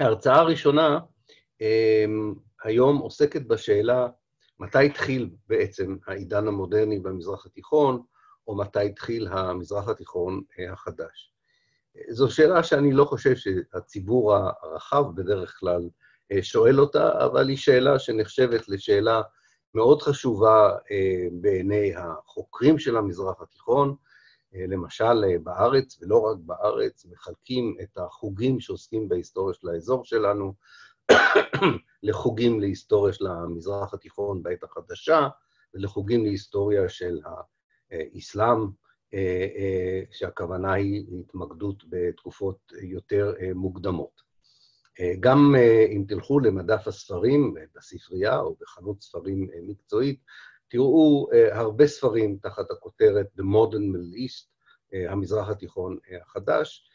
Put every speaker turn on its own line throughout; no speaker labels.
ההרצאה הראשונה אמ, היום עוסקת בשאלה מתי התחיל בעצם העידן המודרני במזרח התיכון, או מתי התחיל המזרח התיכון אה, החדש. זו שאלה שאני לא חושב שהציבור הרחב בדרך כלל אה, שואל אותה, אבל היא שאלה שנחשבת לשאלה מאוד חשובה אה, בעיני החוקרים של המזרח התיכון, למשל בארץ, ולא רק בארץ, מחלקים את החוגים שעוסקים בהיסטוריה של האזור שלנו לחוגים להיסטוריה של המזרח התיכון בעת החדשה, ולחוגים להיסטוריה של האסלאם, אה, אה, שהכוונה היא התמקדות בתקופות יותר אה, מוקדמות. גם אם תלכו למדף הספרים בספרייה או בחנות ספרים מקצועית, תראו הרבה ספרים תחת הכותרת The Modern Middle East, המזרח התיכון החדש,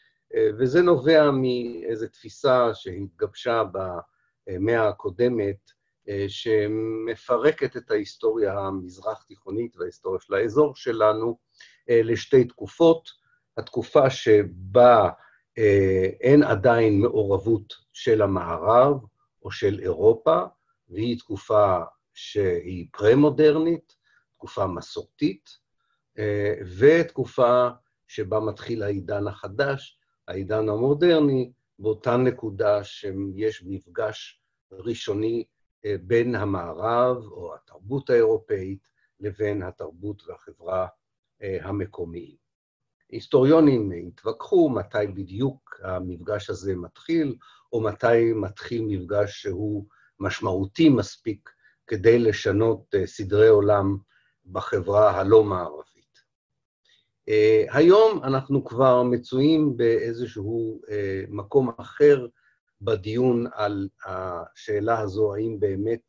וזה נובע מאיזו תפיסה שהתגבשה במאה הקודמת, שמפרקת את ההיסטוריה המזרח-תיכונית וההיסטוריה של האזור שלנו לשתי תקופות. התקופה שבה אין עדיין מעורבות של המערב או של אירופה, והיא תקופה שהיא פרה-מודרנית, תקופה מסורתית, ותקופה שבה מתחיל העידן החדש, העידן המודרני, באותה נקודה שיש מפגש ראשוני אה, בין המערב או התרבות האירופאית לבין התרבות והחברה אה, המקומיים. היסטוריונים התווכחו מתי בדיוק המפגש הזה מתחיל, או מתי מתחיל מפגש שהוא משמעותי מספיק כדי לשנות אה, סדרי עולם בחברה הלא מערבית. Uh, היום אנחנו כבר מצויים באיזשהו uh, מקום אחר בדיון על השאלה הזו, האם באמת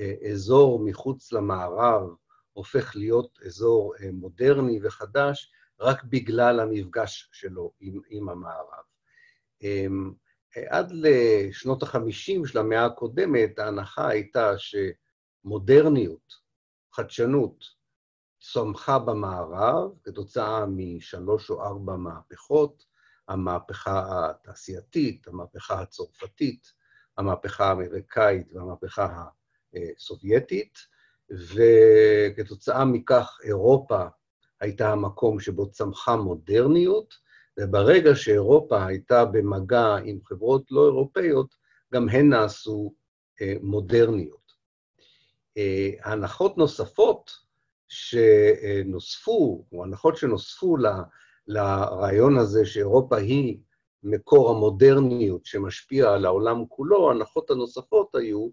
uh, אזור מחוץ למערב הופך להיות אזור מודרני וחדש, רק בגלל המפגש שלו עם, עם המערב. Um, עד לשנות ה-50 של המאה הקודמת, ההנחה הייתה שמודרניות, חדשנות, צמחה במערב כתוצאה משלוש או ארבע מהפכות, המהפכה התעשייתית, המהפכה הצרפתית, המהפכה האמריקאית והמהפכה הסובייטית, וכתוצאה מכך אירופה הייתה המקום שבו צמחה מודרניות, וברגע שאירופה הייתה במגע עם חברות לא אירופאיות, גם הן נעשו אה, מודרניות. אה, הנחות נוספות שנוספו, או הנחות שנוספו ל, לרעיון הזה שאירופה היא מקור המודרניות שמשפיע על העולם כולו, ההנחות הנוספות היו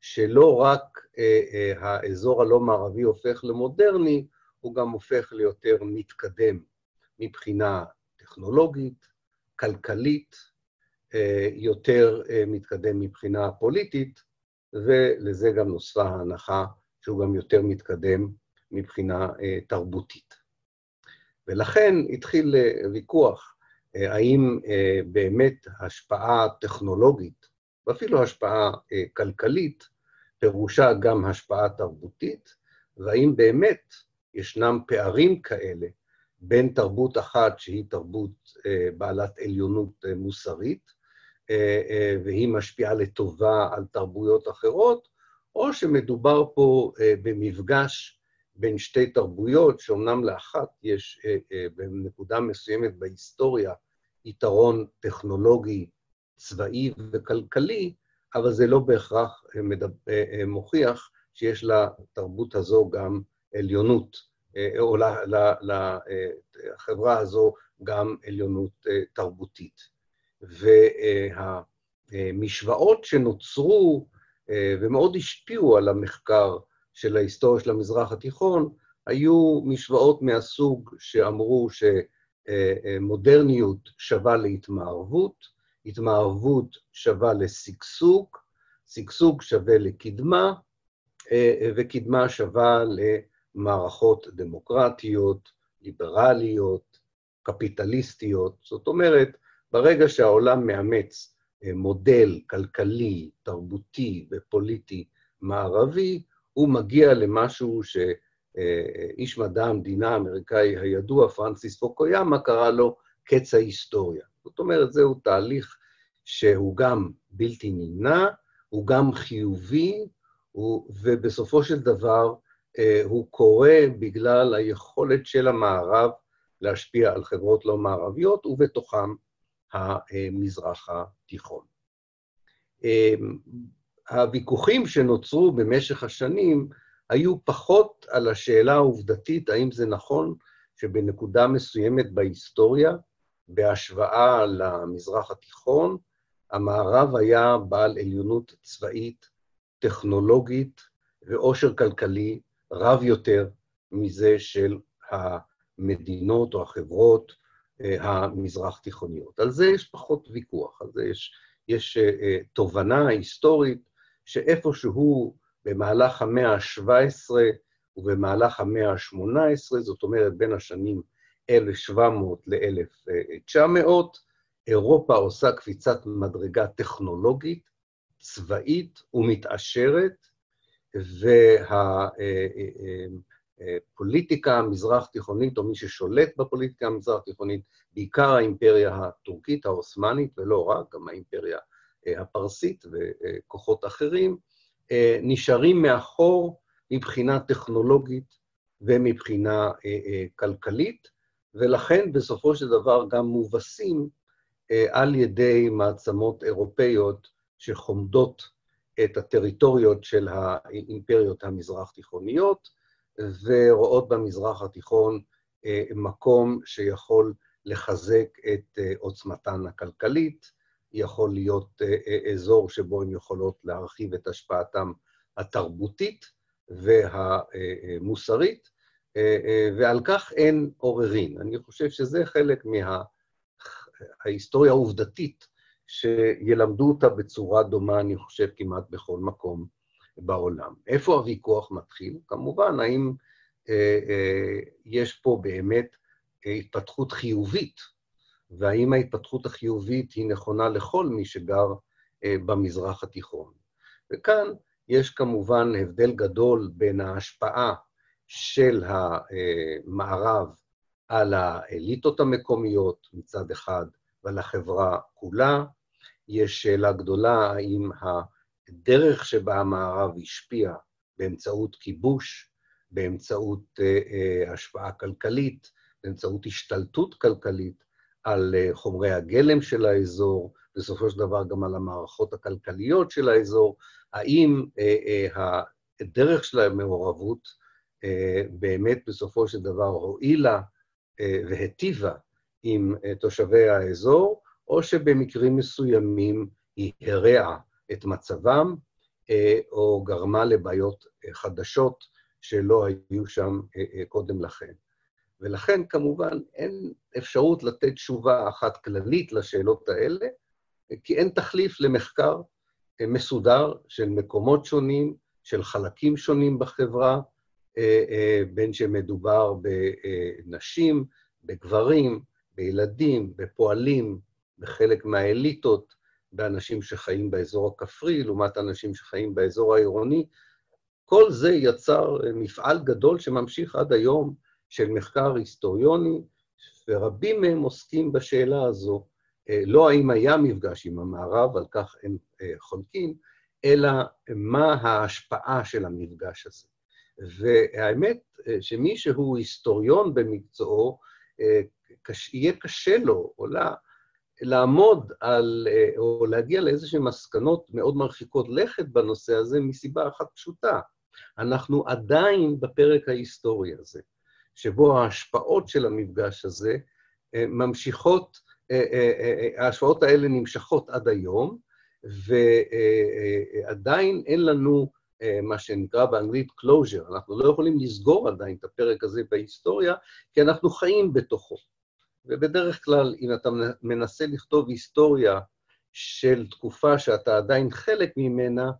שלא רק אה, אה, האזור הלא מערבי הופך למודרני, הוא גם הופך ליותר מתקדם מבחינה טכנולוגית, כלכלית, אה, יותר אה, מתקדם מבחינה פוליטית, ולזה גם נוספה ההנחה שהוא גם יותר מתקדם מבחינה אה, תרבותית. ולכן התחיל אה, ויכוח אה, האם באמת השפעה טכנולוגית, ואפילו השפעה כלכלית, פירושה גם השפעה תרבותית, והאם באמת ישנם פערים כאלה בין תרבות אחת שהיא תרבות בעלת עליונות מוסרית, והיא משפיעה לטובה על תרבויות אחרות, או שמדובר פה במפגש בין שתי תרבויות, שאומנם לאחת יש אה, אה, בנקודה מסוימת בהיסטוריה יתרון טכנולוגי, צבאי וכלכלי, אבל זה לא בהכרח אה, מוכיח שיש לתרבות הזו גם עליונות, או לחברה הזו גם עליונות תרבותית. והמשוואות שנוצרו ומאוד השפיעו על המחקר של ההיסטוריה של המזרח התיכון, היו משוואות מהסוג שאמרו שמודרניות שווה להתמערבות, התמערבות שווה לשגשוג, שגשוג שווה לקדמה, וקדמה שווה למערכות דמוקרטיות, ליברליות, קפיטליסטיות. זאת אומרת, ברגע שהעולם מאמץ מודל כלכלי, תרבותי ופוליטי מערבי, הוא מגיע למשהו שאיש מדע המדינה האמריקאי הידוע, פרנסיס פוקויאמה, קרא לו קץ ההיסטוריה. זאת אומרת, זהו תהליך שהוא גם בלתי נמנע, הוא גם חיובי, ובסופו של דבר הוא קורה בגלל היכולת של המערב להשפיע על חברות לא מערביות, ובתוכם המזרח התיכון. הוויכוחים שנוצרו במשך השנים היו פחות על השאלה העובדתית, האם זה נכון שבנקודה מסוימת בהיסטוריה, בהשוואה למזרח התיכון, המערב היה בעל עליונות צבאית, טכנולוגית ועושר כלכלי רב יותר מזה של המדינות או החברות אה, המזרח-תיכוניות. על זה יש פחות ויכוח, על זה יש, יש אה, אה, תובנה היסטורית שאיפשהו במהלך המאה ה-17 ובמהלך המאה ה-18, זאת אומרת בין השנים 1700 ל-1900, אירופה עושה קפיצת מדרגה טכנולוגית, צבאית ומתעשרת, והפוליטיקה המזרח-תיכונית, או מי ששולט בפוליטיקה המזרח-תיכונית, בעיקר האימפריה הטורקית העות'מאנית, ולא רק, גם האימפריה הפרסית וכוחות אחרים, נשארים מאחור מבחינה טכנולוגית ומבחינה כלכלית, ולכן בסופו של דבר גם מובסים על ידי מעצמות אירופאיות שחומדות את הטריטוריות של האימפריות המזרח-תיכוניות, ורואות במזרח התיכון מקום שיכול לחזק את עוצמתן הכלכלית, יכול להיות אזור שבו הן יכולות להרחיב את השפעתם התרבותית והמוסרית, ועל כך אין עוררין. אני חושב שזה חלק מההיסטוריה העובדתית שילמדו אותה בצורה דומה, אני חושב, כמעט בכל מקום בעולם. איפה הוויכוח מתחיל? כמובן, האם אה, אה, יש פה באמת התפתחות חיובית, והאם ההתפתחות החיובית היא נכונה לכל מי שגר אה, במזרח התיכון. וכאן יש כמובן הבדל גדול בין ההשפעה של המערב על האליטות המקומיות מצד אחד, ועל החברה כולה, יש שאלה גדולה האם הדרך שבה המערב השפיע באמצעות כיבוש, באמצעות אה, אה, השפעה כלכלית, באמצעות השתלטות כלכלית על אה, חומרי הגלם של האזור, בסופו של דבר גם על המערכות הכלכליות של האזור, האם הדרך של המעורבות באמת בסופו של דבר הועילה והיטיבה עם תושבי האזור, או שבמקרים מסוימים היא הרעה את מצבם, אה, או גרמה לבעיות אה, חדשות שלא היו שם אה, קודם לכן. ולכן, כמובן, אין אפשרות לתת תשובה אחת כללית לשאלות האלה, כי אין תחליף למחקר מסודר של מקומות שונים, של חלקים שונים בחברה, בין שמדובר בנשים, בגברים, בילדים, בפועלים, בחלק מהאליטות, באנשים שחיים באזור הכפרי, לעומת אנשים שחיים באזור העירוני. כל זה יצר מפעל גדול שממשיך עד היום של מחקר היסטוריוני, ורבים מהם עוסקים בשאלה הזו, אה, לא האם היה מפגש עם המערב, על כך הם אה, חולקים, אלא מה ההשפעה של המפגש הזה. והאמת אה, שמי שהוא היסטוריון במקצועו, יהיה קשה לו, או לה, לעמוד על, או להגיע לאיזשהן מסקנות מאוד מרחיקות לכת בנושא הזה מסיבה אחת פשוטה. אנחנו עדיין בפרק ההיסטורי הזה, שבו ההשפעות של המפגש הזה אה, ממשיכות, אה, ההשפעות האלה נמשכות עד היום, ועדיין אין לנו מה שנקרא באנגלית closure, אנחנו לא יכולים לסגור עדיין את הפרק הזה בהיסטוריה, כי אנחנו חיים בתוכו. ובדרך כלל, אם אתה מנסה לכתוב היסטוריה של תקופה שאתה עדיין חלק ממנה,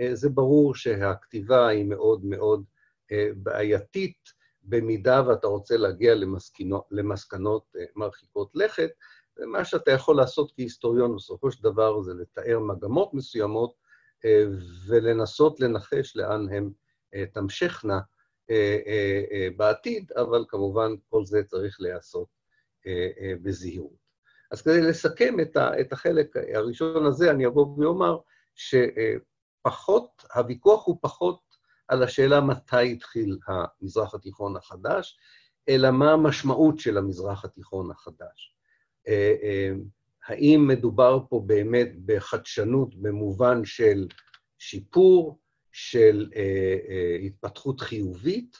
אה, זה ברור שהכתיבה היא מאוד מאוד אה, בעייתית, במידה ואתה רוצה להגיע למסקנות, למסקנות אה, מרחיקות לכת, ומה שאתה יכול לעשות כהיסטוריון בסופו של דבר זה לתאר מגמות מסוימות ולנסות לנחש לאן הן תמשכנה בעתיד, אבל כמובן כל זה צריך להיעשות אה, אה, בזהירות. אז כדי לסכם את החלק הראשון הזה, אני אבוא ואומר שפחות, הוויכוח הוא פחות על השאלה מתי התחיל המזרח התיכון החדש, אלא מה המשמעות של המזרח התיכון החדש. אה, אה, האם מדובר פה באמת בחדשנות במובן של שיפור, של אה, התפתחות חיובית,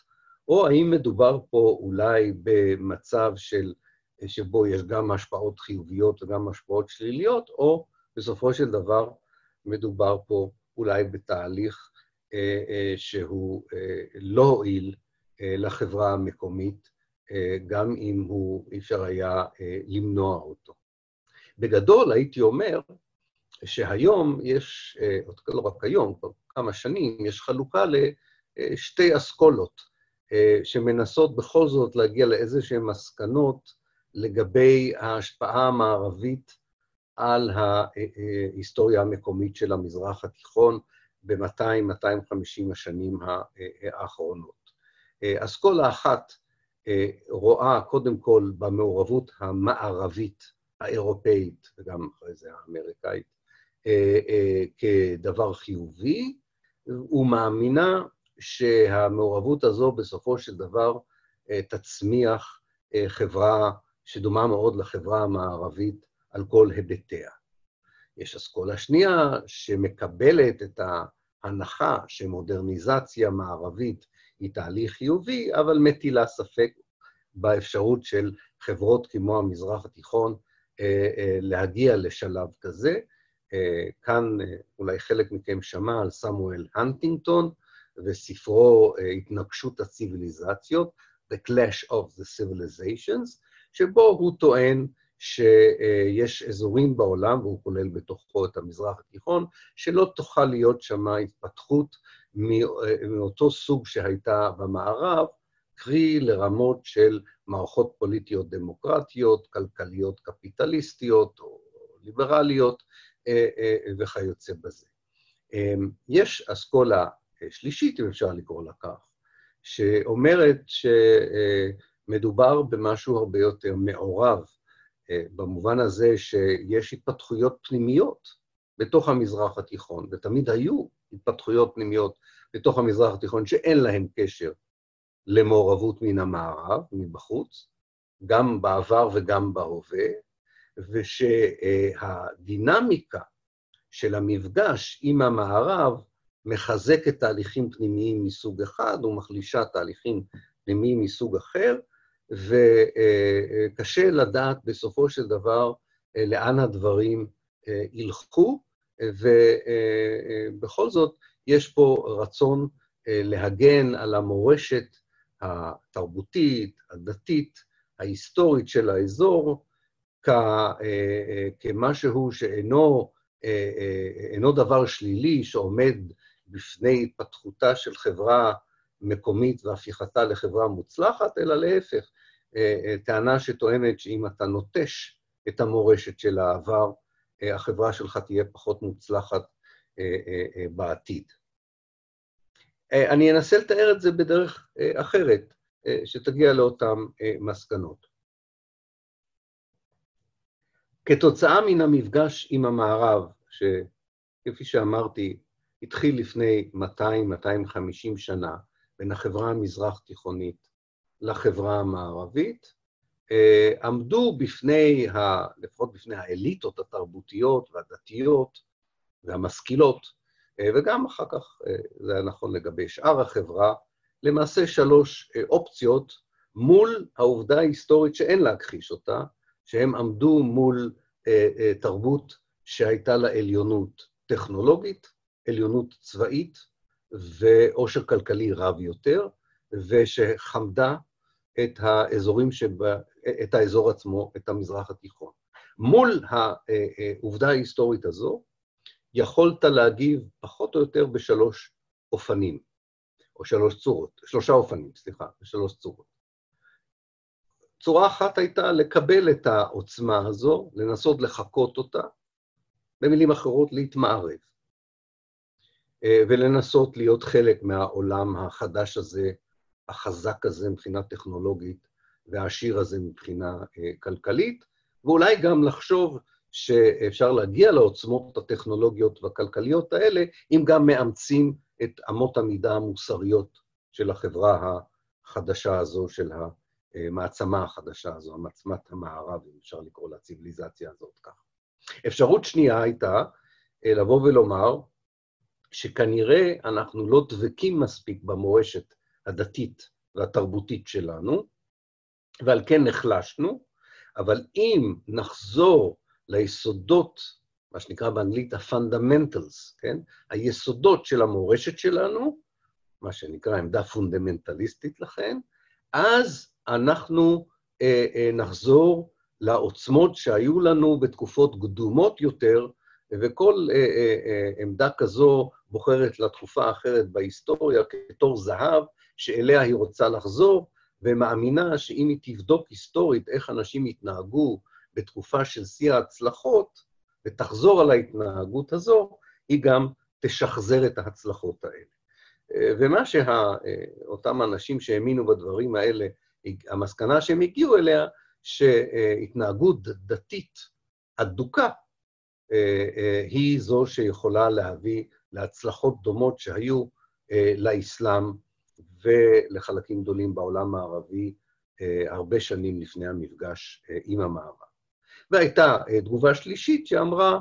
או האם מדובר פה אולי במצב של, שבו יש גם השפעות חיוביות וגם השפעות שליליות, או בסופו של דבר מדובר פה אולי בתהליך שהוא לא הועיל לחברה המקומית, גם אם הוא, אי אפשר היה למנוע אותו. בגדול, הייתי אומר שהיום יש, לא רק היום, כבר כמה שנים, יש חלוקה לשתי אסכולות שמנסות בכל זאת להגיע לאיזשהן מסקנות לגבי ההשפעה המערבית על ההיסטוריה המקומית של המזרח התיכון ב-200-250 השנים האחרונות. אסכולה אחת רואה קודם כל במעורבות המערבית האירופאית, וגם אחרי זה האמריקאית, כדבר חיובי, ומאמינה שהמעורבות הזו בסופו של דבר תצמיח חברה שדומה מאוד לחברה המערבית על כל היבטיה. יש אסכולה שנייה שמקבלת את ההנחה שמודרניזציה מערבית היא תהליך חיובי, אבל מטילה ספק באפשרות של חברות כמו המזרח התיכון אה, אה, להגיע לשלב כזה. אה, כאן אולי חלק מכם שמע על סמואל הנטינגטון וספרו התנגשות הציוויליזציות, The Clash of the Civilizations, שבו הוא טוען שיש אזורים בעולם, והוא כולל בתוכו את המזרח התיכון, שלא תוכל להיות שם התפתחות מאותו סוג שהייתה במערב, קרי לרמות של מערכות פוליטיות דמוקרטיות, כלכליות קפיטליסטיות או ליברליות אה, אה, וכיוצא בזה. אה, יש אסכולה שלישית, אם אפשר לקרוא לה כך, שאומרת שמדובר במשהו הרבה יותר מעורב, במובן הזה שיש התפתחויות פנימיות בתוך המזרח התיכון, ותמיד היו התפתחויות פנימיות בתוך המזרח התיכון שאין להן קשר למעורבות מן המערב, מבחוץ, גם בעבר וגם בהווה, ושהדינמיקה של המפגש עם המערב מחזקת תהליכים פנימיים מסוג אחד ומחלישה תהליכים פנימיים מסוג אחר, וקשה לדעת בסופו של דבר לאן הדברים ילכו, ובכל זאת יש פה רצון להגן על המורשת התרבותית, הדתית, ההיסטורית של האזור, כמשהו שאינו אינו דבר שלילי שעומד בפני התפתחותה של חברה מקומית והפיכתה לחברה מוצלחת, אלא להפך, טענה שטוענת שאם אתה נוטש את המורשת של העבר, החברה שלך תהיה פחות מוצלחת בעתיד. אה, אני אנסה לתאר את זה בדרך אה, אחרת, אה, שתגיע לאותן מסקנות. כתוצאה מן המפגש עם המערב, שכפי שאמרתי, התחיל לפני 200-250 שנה, בין החברה המזרח-תיכונית לחברה המערבית, עמדו בפני, ה, לפחות בפני האליטות התרבותיות והדתיות והמשכילות, אה, וגם אחר כך, אה, זה היה נכון לגבי שאר החברה, למעשה שלוש אה, אופציות מול העובדה ההיסטורית שאין להכחיש אותה, שהם עמדו מול תרבות שהייתה לה עליונות טכנולוגית, עליונות צבאית ועושר כלכלי רב יותר, ושחמדה את האזורים שבה, את האזור עצמו, את המזרח התיכון. מול העובדה ההיסטורית הזו, יכולת להגיב פחות או יותר בשלוש אופנים, או שלוש צורות, שלושה אופנים, סליחה, בשלוש צורות. צורה אחת הייתה לקבל את העוצמה הזו, לנסות לחקות אותה, במילים אחרות, להתמערב, אה, ולנסות להיות חלק מהעולם החדש הזה, החזק הזה מבחינה טכנולוגית, והעשיר הזה מבחינה אה, כלכלית, ואולי גם לחשוב שאפשר להגיע לעוצמות הטכנולוגיות והכלכליות האלה, אם גם מאמצים את אמות המידה המוסריות של החברה החדשה הזו, של המעצמה החדשה הזו, מעצמת המערב, אם אפשר לקרוא לציוויליזציה הזאת כך. אפשרות שנייה הייתה אה, לבוא ולומר שכנראה אנחנו לא דבקים מספיק במורשת הדתית והתרבותית שלנו, ועל כן נחלשנו, אבל אם נחזור ליסודות, מה שנקרא באנגלית ה-fundamentals, כן? היסודות של המורשת שלנו, מה שנקרא עמדה פונדמנטליסטית לכן, אז אנחנו אה, אה, נחזור לעוצמות שהיו לנו בתקופות קדומות יותר, וכל אה, אה, אה, עמדה כזו בוחרת לתקופה האחרת בהיסטוריה כתור זהב, שאליה היא רוצה לחזור, ומאמינה שאם היא תבדוק היסטורית איך אנשים התנהגו בתקופה של שיא ההצלחות, ותחזור על ההתנהגות הזו, היא גם תשחזר את ההצלחות האלה. ומה שאותם אנשים שהאמינו בדברים האלה, המסקנה שהם הגיעו אליה, שהתנהגות דתית אדוקה היא זו שיכולה להביא להצלחות דומות שהיו לאסלאם ולחלקים גדולים בעולם הערבי הרבה שנים לפני המפגש עם המערב. והייתה תגובה שלישית שאמרה,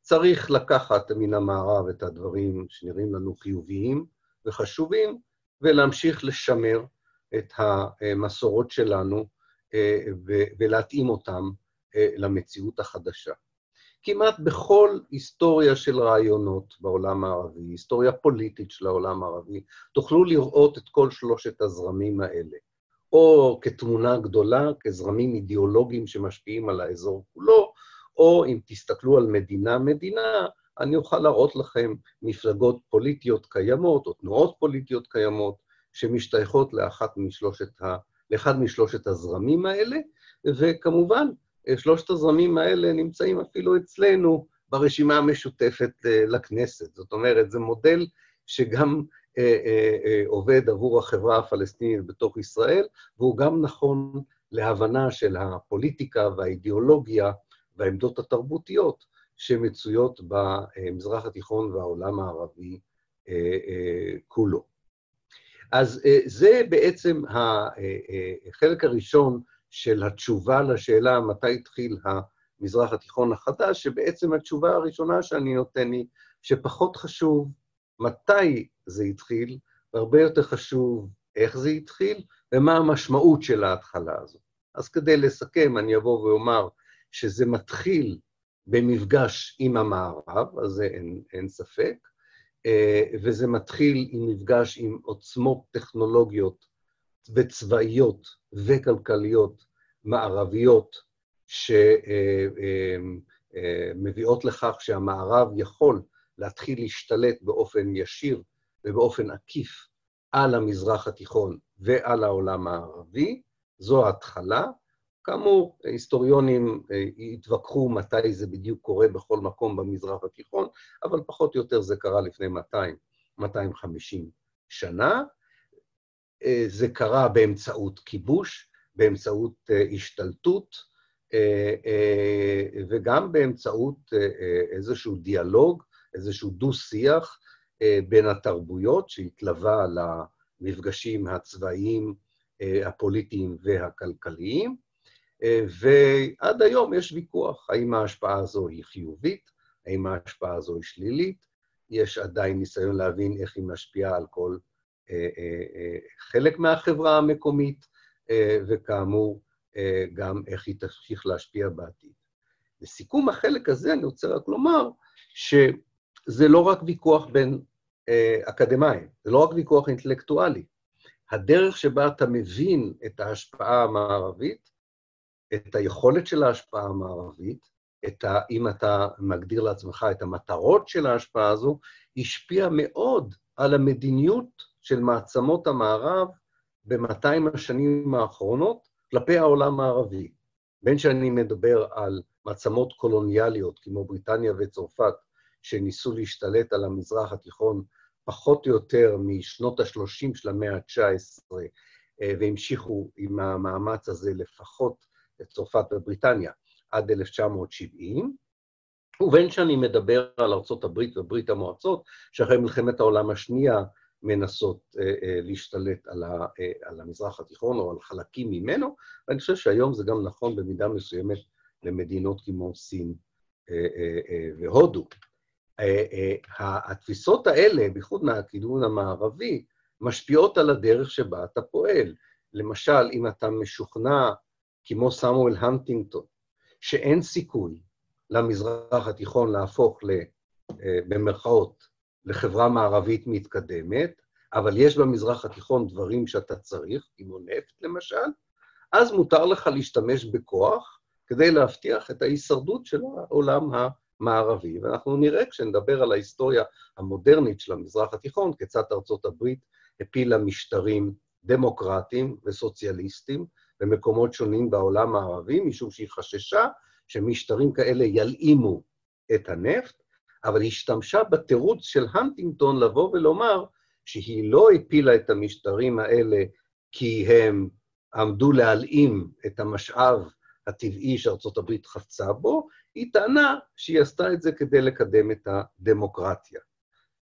צריך לקחת מן המערב את הדברים שנראים לנו חיוביים וחשובים, ולהמשיך לשמר את המסורות שלנו ולהתאים אותם למציאות החדשה. כמעט בכל היסטוריה של רעיונות בעולם הערבי, היסטוריה פוליטית של העולם הערבי, תוכלו לראות את כל שלושת הזרמים האלה, או כתמונה גדולה, כזרמים אידיאולוגיים שמשפיעים על האזור כולו, או אם תסתכלו על מדינה-מדינה, אני אוכל להראות לכם מפלגות פוליטיות קיימות, או תנועות פוליטיות קיימות, שמשתייכות לאחת משלושת ה... לאחד משלושת הזרמים האלה, וכמובן, שלושת הזרמים האלה נמצאים אפילו אצלנו ברשימה המשותפת אה, לכנסת. זאת אומרת, זה מודל שגם אה, אה, עובד עבור החברה הפלסטינית בתוך ישראל, והוא גם נכון להבנה של הפוליטיקה והאידיאולוגיה והעמדות התרבותיות שמצויות במזרח התיכון והעולם הערבי כולו. אז זה בעצם החלק הראשון של התשובה לשאלה מתי התחיל המזרח התיכון החדש, שבעצם התשובה הראשונה שאני נותן היא שפחות חשוב מתי זה התחיל, והרבה יותר חשוב איך זה התחיל ומה המשמעות של ההתחלה הזו. אז כדי לסכם, אני אבוא ואומר שזה מתחיל במפגש עם המערב, אז זה אין, אין ספק, אה, וזה מתחיל עם מפגש עם עוצמות טכנולוגיות וצבאיות וכלכליות מערביות שמביאות לכך שהמערב יכול להתחיל להשתלט באופן ישיר ובאופן עקיף על המזרח התיכון ועל העולם הערבי, זו ההתחלה. כאמור, היסטוריונים התווכחו מתי זה בדיוק קורה בכל מקום במזרח התיכון, אבל פחות או יותר זה קרה לפני 200, 250 שנה, אה, זה קרה באמצעות כיבוש, באמצעות אה, השתלטות, אה, וגם באמצעות איזשהו דיאלוג, איזשהו דו-שיח בין התרבויות שהתלווה למפגשים הצבאיים, הפוליטיים והכלכליים. ועד היום יש ויכוח, האם ההשפעה הזו היא חיובית, האם ההשפעה הזו היא שלילית, יש עדיין ניסיון להבין איך היא משפיעה על כל אה, אה, אה, חלק מהחברה המקומית, וכאמור, גם איך היא תמשיך להשפיע בעתיד. לסיכום החלק הזה, אני רוצה רק לומר שזה לא רק ויכוח בין אקדמאים, זה לא רק ויכוח אינטלקטואלי. הדרך שבה אתה מבין את ההשפעה המערבית, את היכולת של ההשפעה המערבית, את ה, אם אתה מגדיר לעצמך את המטרות של ההשפעה הזו, השפיע מאוד על המדיניות של מעצמות המערב ב-200 השנים האחרונות כלפי העולם הערבי. בין שאני מדבר על מעצמות קולוניאליות כמו בריטניה וצרפת, שניסו להשתלט על המזרח התיכון פחות או יותר משנות ה-30 של המאה ה-19, אה, והמשיכו עם המאמץ הזה לפחות את צרפת ובריטניה, עד 1970, ובין שאני מדבר על ארה"ב וברית המועצות, שאחרי מלחמת העולם השנייה מנסות אה, אה, להשתלט אה, על המזרח התיכון או על חלקים ממנו, ואני חושב שהיום זה גם נכון במידה מסוימת למדינות כמו סין והודו. התפיסות האלה, בייחוד מהכיוון המערבי, משפיעות על הדרך שבה אתה פועל. למשל, אם אתה משוכנע, כמו סמואל הנטינגטון, שאין סיכוי למזרח התיכון להפוך, ל, במרכאות, לחברה מערבית מתקדמת, אבל יש במזרח התיכון דברים שאתה צריך, כמו נפט למשל, אז מותר לך להשתמש בכוח כדי להבטיח את ההישרדות של העולם המערבי. ואנחנו נראה, כשנדבר על ההיסטוריה המודרנית של המזרח התיכון, כיצד ארצות הברית הפילה משטרים דמוקרטיים וסוציאליסטיים במקומות שונים בעולם הערבי, משום שהיא חששה שמשטרים כאלה ילאימו את הנפט, אבל השתמשה בתירוץ של הנטינגטון לבוא ולומר שהיא לא הפילה את המשטרים האלה כי הם עמדו להלאים את המשאב הטבעי שארצות הברית חפצה בו, היא טענה שהיא עשתה את זה כדי לקדם את הדמוקרטיה.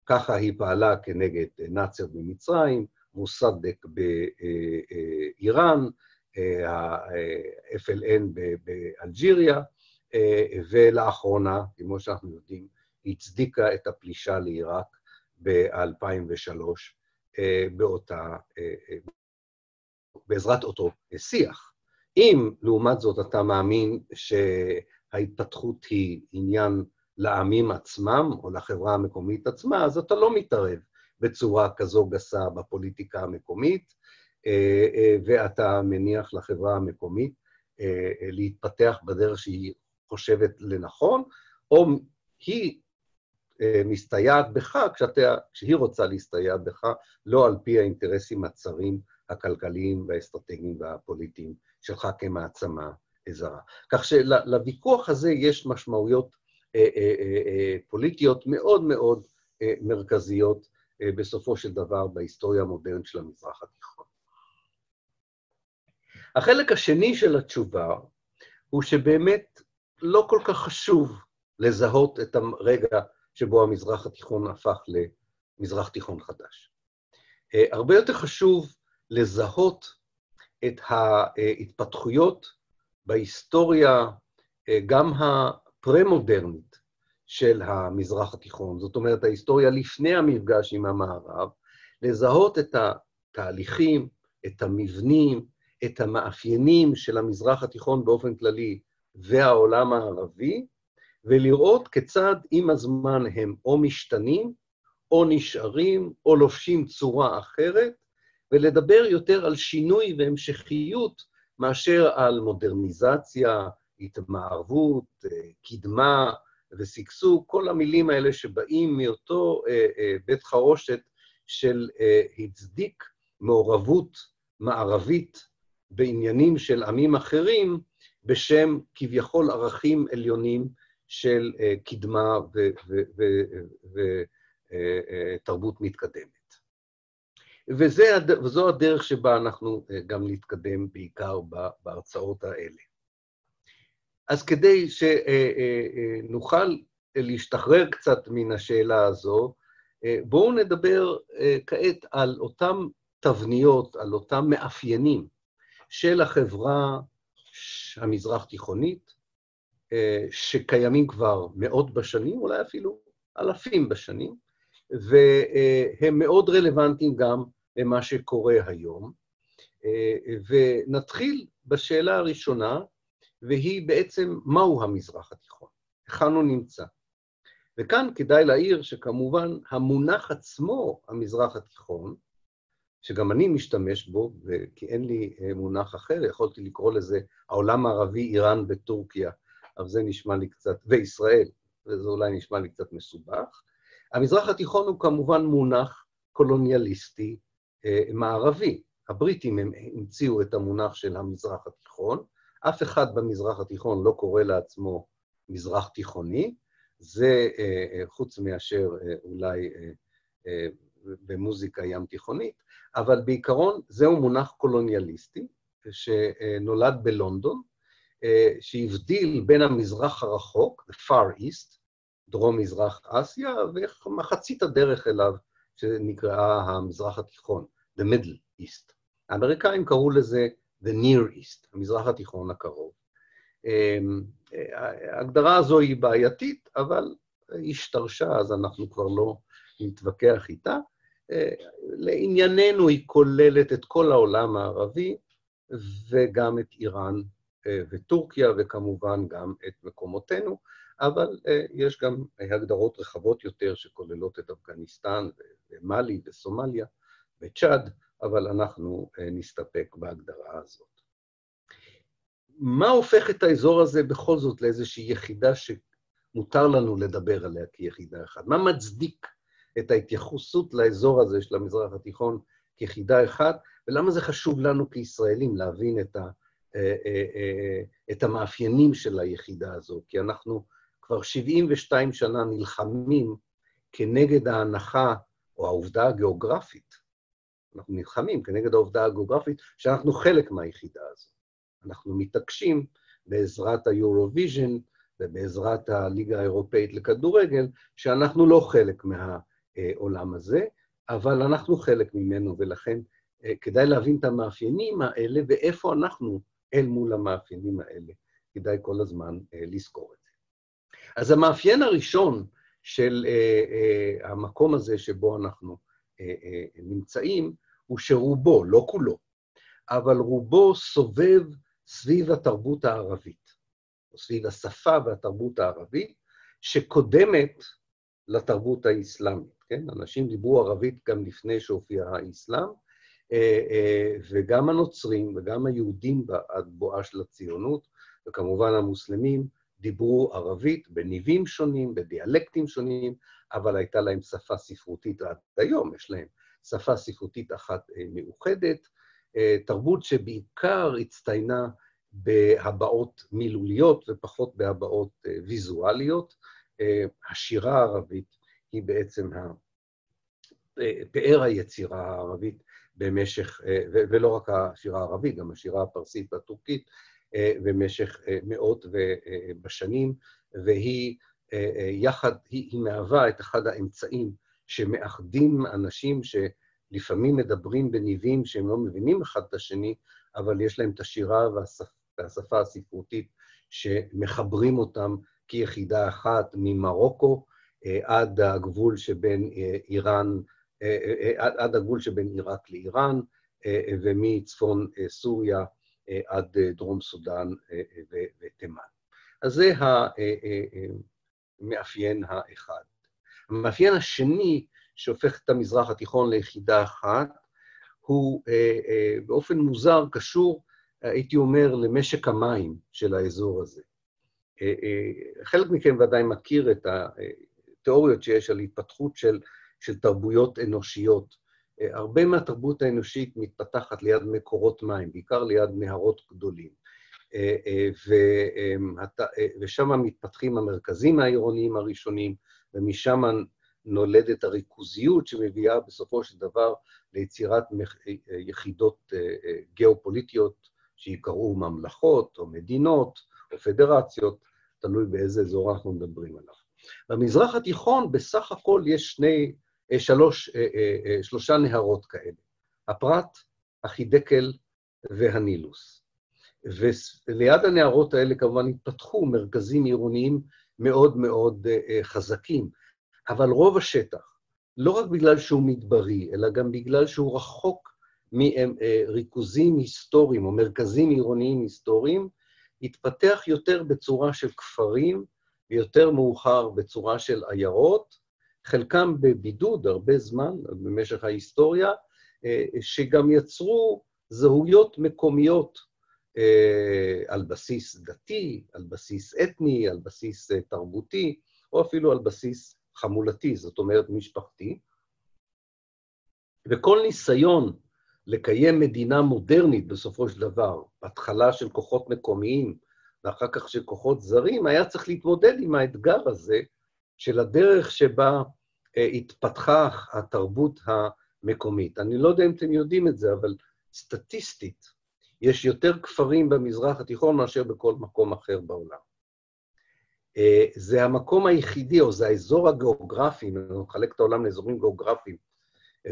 ככה היא פעלה כנגד נאצר במצרים, מוסדק באיראן, ה-FLN באלג'יריה, ולאחרונה, כמו שאנחנו יודעים, הצדיקה את הפלישה לעיראק ב-2003 באותה, בעזרת אותו שיח. אם לעומת זאת אתה מאמין שההתפתחות היא עניין לעמים עצמם או לחברה המקומית עצמה, אז אתה לא מתערב בצורה כזו גסה בפוליטיקה המקומית, אה, אה, ואתה מניח לחברה המקומית אה, להתפתח בדרך שהיא חושבת לנכון, או היא מסתייעת בך כשאתה, כשהיא רוצה להסתייע בך, לא על פי האינטרסים הצרים הכלכליים והאסטרטגיים והפוליטיים שלך כמעצמה זרה. כך שלוויכוח הזה יש משמעויות פוליטיות מאוד מאוד מרכזיות בסופו של דבר בהיסטוריה המודרנית של המזרח התיכון. החלק השני של התשובה הוא שבאמת לא כל כך חשוב לזהות את הרגע שבו המזרח התיכון הפך למזרח תיכון חדש. הרבה יותר חשוב לזהות את ההתפתחויות בהיסטוריה, גם הפרה-מודרנית, של המזרח התיכון, זאת אומרת, ההיסטוריה לפני המפגש עם המערב, לזהות את התהליכים, את המבנים, את המאפיינים של המזרח התיכון באופן כללי והעולם הערבי, ולראות כיצד עם הזמן הם או משתנים, או נשארים, או לובשים צורה אחרת, ולדבר יותר על שינוי והמשכיות מאשר על מודרניזציה, התמערבות, קדמה, ושגשוג, כל המילים האלה שבאים מאותו אה, אה, בית חרושת של אה, הצדיק מעורבות מערבית בעניינים של עמים אחרים, בשם כביכול ערכים עליונים של אה, קדמה ותרבות אה, מתקדמת. וזה, וזו הדרך שבה אנחנו אה, גם נתקדם בעיקר בהרצאות האלה. אז כדי שנוכל להשתחרר קצת מן השאלה הזו, בואו נדבר כעת על אותן תבניות, על אותם מאפיינים של החברה המזרח-תיכונית, שקיימים כבר מאות בשנים, אולי אפילו אלפים בשנים, והם מאוד רלוונטיים גם למה שקורה היום. ונתחיל בשאלה הראשונה, והיא בעצם מהו המזרח התיכון, היכן הוא נמצא. וכאן כדאי להעיר שכמובן המונח עצמו, המזרח התיכון, שגם אני משתמש בו, כי אין לי אה, מונח אחר, יכולתי לקרוא לזה העולם הערבי, איראן וטורקיה, אבל זה נשמע לי קצת, וישראל, וזה אולי נשמע לי קצת מסובך. המזרח התיכון הוא כמובן מונח קולוניאליסטי אה, מערבי. הבריטים הם המציאו את המונח של המזרח התיכון, אף אחד במזרח התיכון לא קורא לעצמו מזרח תיכוני, זה אה, חוץ מאשר אה, אולי אה, במוזיקה ים תיכונית, אבל בעיקרון זהו מונח קולוניאליסטי שנולד בלונדון, שהבדיל בין המזרח הרחוק, the far east, דרום-מזרח אסיה, ומחצית הדרך אליו, שנקראה המזרח התיכון, the middle east. האמריקאים קראו לזה the near east, המזרח התיכון הקרוב. אמ, ההגדרה הזו היא בעייתית, אבל היא השתרשה, אז אנחנו כבר לא נתווכח איתה. אה, לענייננו היא כוללת את כל העולם הערבי, וגם את איראן אה, וטורקיה, וכמובן גם את מקומותינו, אבל אה, יש גם הגדרות רחבות יותר שכוללות את אפגניסטן ומאלי וסומליה וצ'אד, אבל אנחנו נסתפק בהגדרה הזאת. מה הופך את האזור הזה בכל זאת לאיזושהי יחידה שמותר לנו לדבר עליה כיחידה אחת? מה מצדיק את ההתייחסות לאזור הזה של המזרח התיכון כיחידה אחת, ולמה זה חשוב לנו כישראלים להבין את, ה, אה, אה, אה, את המאפיינים של היחידה הזו? כי אנחנו כבר 72 שנה נלחמים כנגד ההנחה או העובדה הגיאוגרפית. אנחנו נלחמים כנגד העובדה הגיאוגרפית שאנחנו חלק מהיחידה הזו. אנחנו מתעקשים בעזרת ה Eurovision ובעזרת הליגה האירופאית לכדורגל, שאנחנו לא חלק מהעולם הזה, אבל אנחנו חלק ממנו, ולכן אה, כדאי להבין את המאפיינים האלה ואיפה אנחנו אל מול המאפיינים האלה. כדאי כל הזמן אה, לזכור את זה. אז המאפיין הראשון של uh, uh, המקום הזה שבו אנחנו נמצאים, הוא שרובו, לא כולו, אבל רובו סובב סביב התרבות הערבית, או סביב השפה והתרבות הערבית, שקודמת לתרבות האסלאמית, כן? אנשים דיברו ערבית גם לפני שהופיע האסלאם, אה, אה, וגם הנוצרים וגם היהודים בבואה של הציונות, וכמובן המוסלמים, דיברו ערבית בניבים שונים, בדיאלקטים שונים, אבל הייתה להם שפה ספרותית עד היום, יש להם שפה ספרותית אחת אה, מאוחדת, אה, תרבות שבעיקר הצטיינה בהבעות מילוליות ופחות בהבעות אה, ויזואליות. אה, השירה הערבית היא בעצם פאר היצירה הערבית במשך, ולא רק השירה הערבית, גם השירה הפרסית והטורקית, במשך מאות בשנים, והיא יחד, היא, היא מהווה את אחד האמצעים שמאחדים אנשים ש... לפעמים מדברים בניבים שהם לא מבינים אחד את השני, אבל יש להם את השירה והשפ... והשפה הספרותית שמחברים אותם כיחידה אחת ממרוקו אה, עד הגבול שבין אה, איראן, אה, עד, עד הגבול שבין עיראק לאיראן, ומצפון סוריה עד דרום סודאן ותימן. אז זה המאפיין האחד. המאפיין השני שהופך את המזרח התיכון ליחידה אחת, הוא אה, אה, באופן מוזר קשור, הייתי אומר, למשק המים של האזור הזה. אה, אה, חלק מכם ודאי מכיר את התיאוריות שיש על התפתחות של, של תרבויות אנושיות. אה, הרבה מהתרבות האנושית מתפתחת ליד מקורות מים, בעיקר ליד נהרות גדולים. אה, אה, אה, ושם מתפתחים המרכזים העירוניים הראשונים, ומשם נולדת הריכוזיות שמביאה בסופו של דבר ליצירת יחידות גיאופוליטיות שיקראו ממלכות או מדינות או פדרציות, תלוי באיזה אזור אנחנו מדברים עליו. במזרח התיכון בסך הכל יש שני, שלוש, שלושה נהרות כאלה, הפרת, החידקל והנילוס. וליד הנהרות האלה כמובן התפתחו מרכזים עירוניים מאוד מאוד חזקים. אבל רוב השטח, לא רק בגלל שהוא מדברי, אלא גם בגלל שהוא רחוק מריכוזים היסטוריים או מרכזים עירוניים היסטוריים, התפתח יותר בצורה של כפרים, ויותר מאוחר בצורה של עיירות, חלקם בבידוד הרבה זמן, במשך ההיסטוריה, שגם יצרו זהויות מקומיות אה, על בסיס דתי, על בסיס אתני, על בסיס אה, תרבותי, או אפילו על בסיס חמולתי, זאת אומרת משפחתי, וכל ניסיון לקיים מדינה מודרנית בסופו של דבר, בהתחלה של כוחות מקומיים ואחר כך של כוחות זרים, היה צריך להתמודד עם האתגר הזה של הדרך שבה אה, התפתחה התרבות המקומית. אני לא יודע אם אתם יודעים את זה, אבל סטטיסטית, יש יותר כפרים במזרח התיכון מאשר בכל מקום אחר בעולם. אה, זה המקום היחידי, או זה האזור הגיאוגרפי, אם אנחנו נחלק את העולם לאזורים גיאוגרפיים,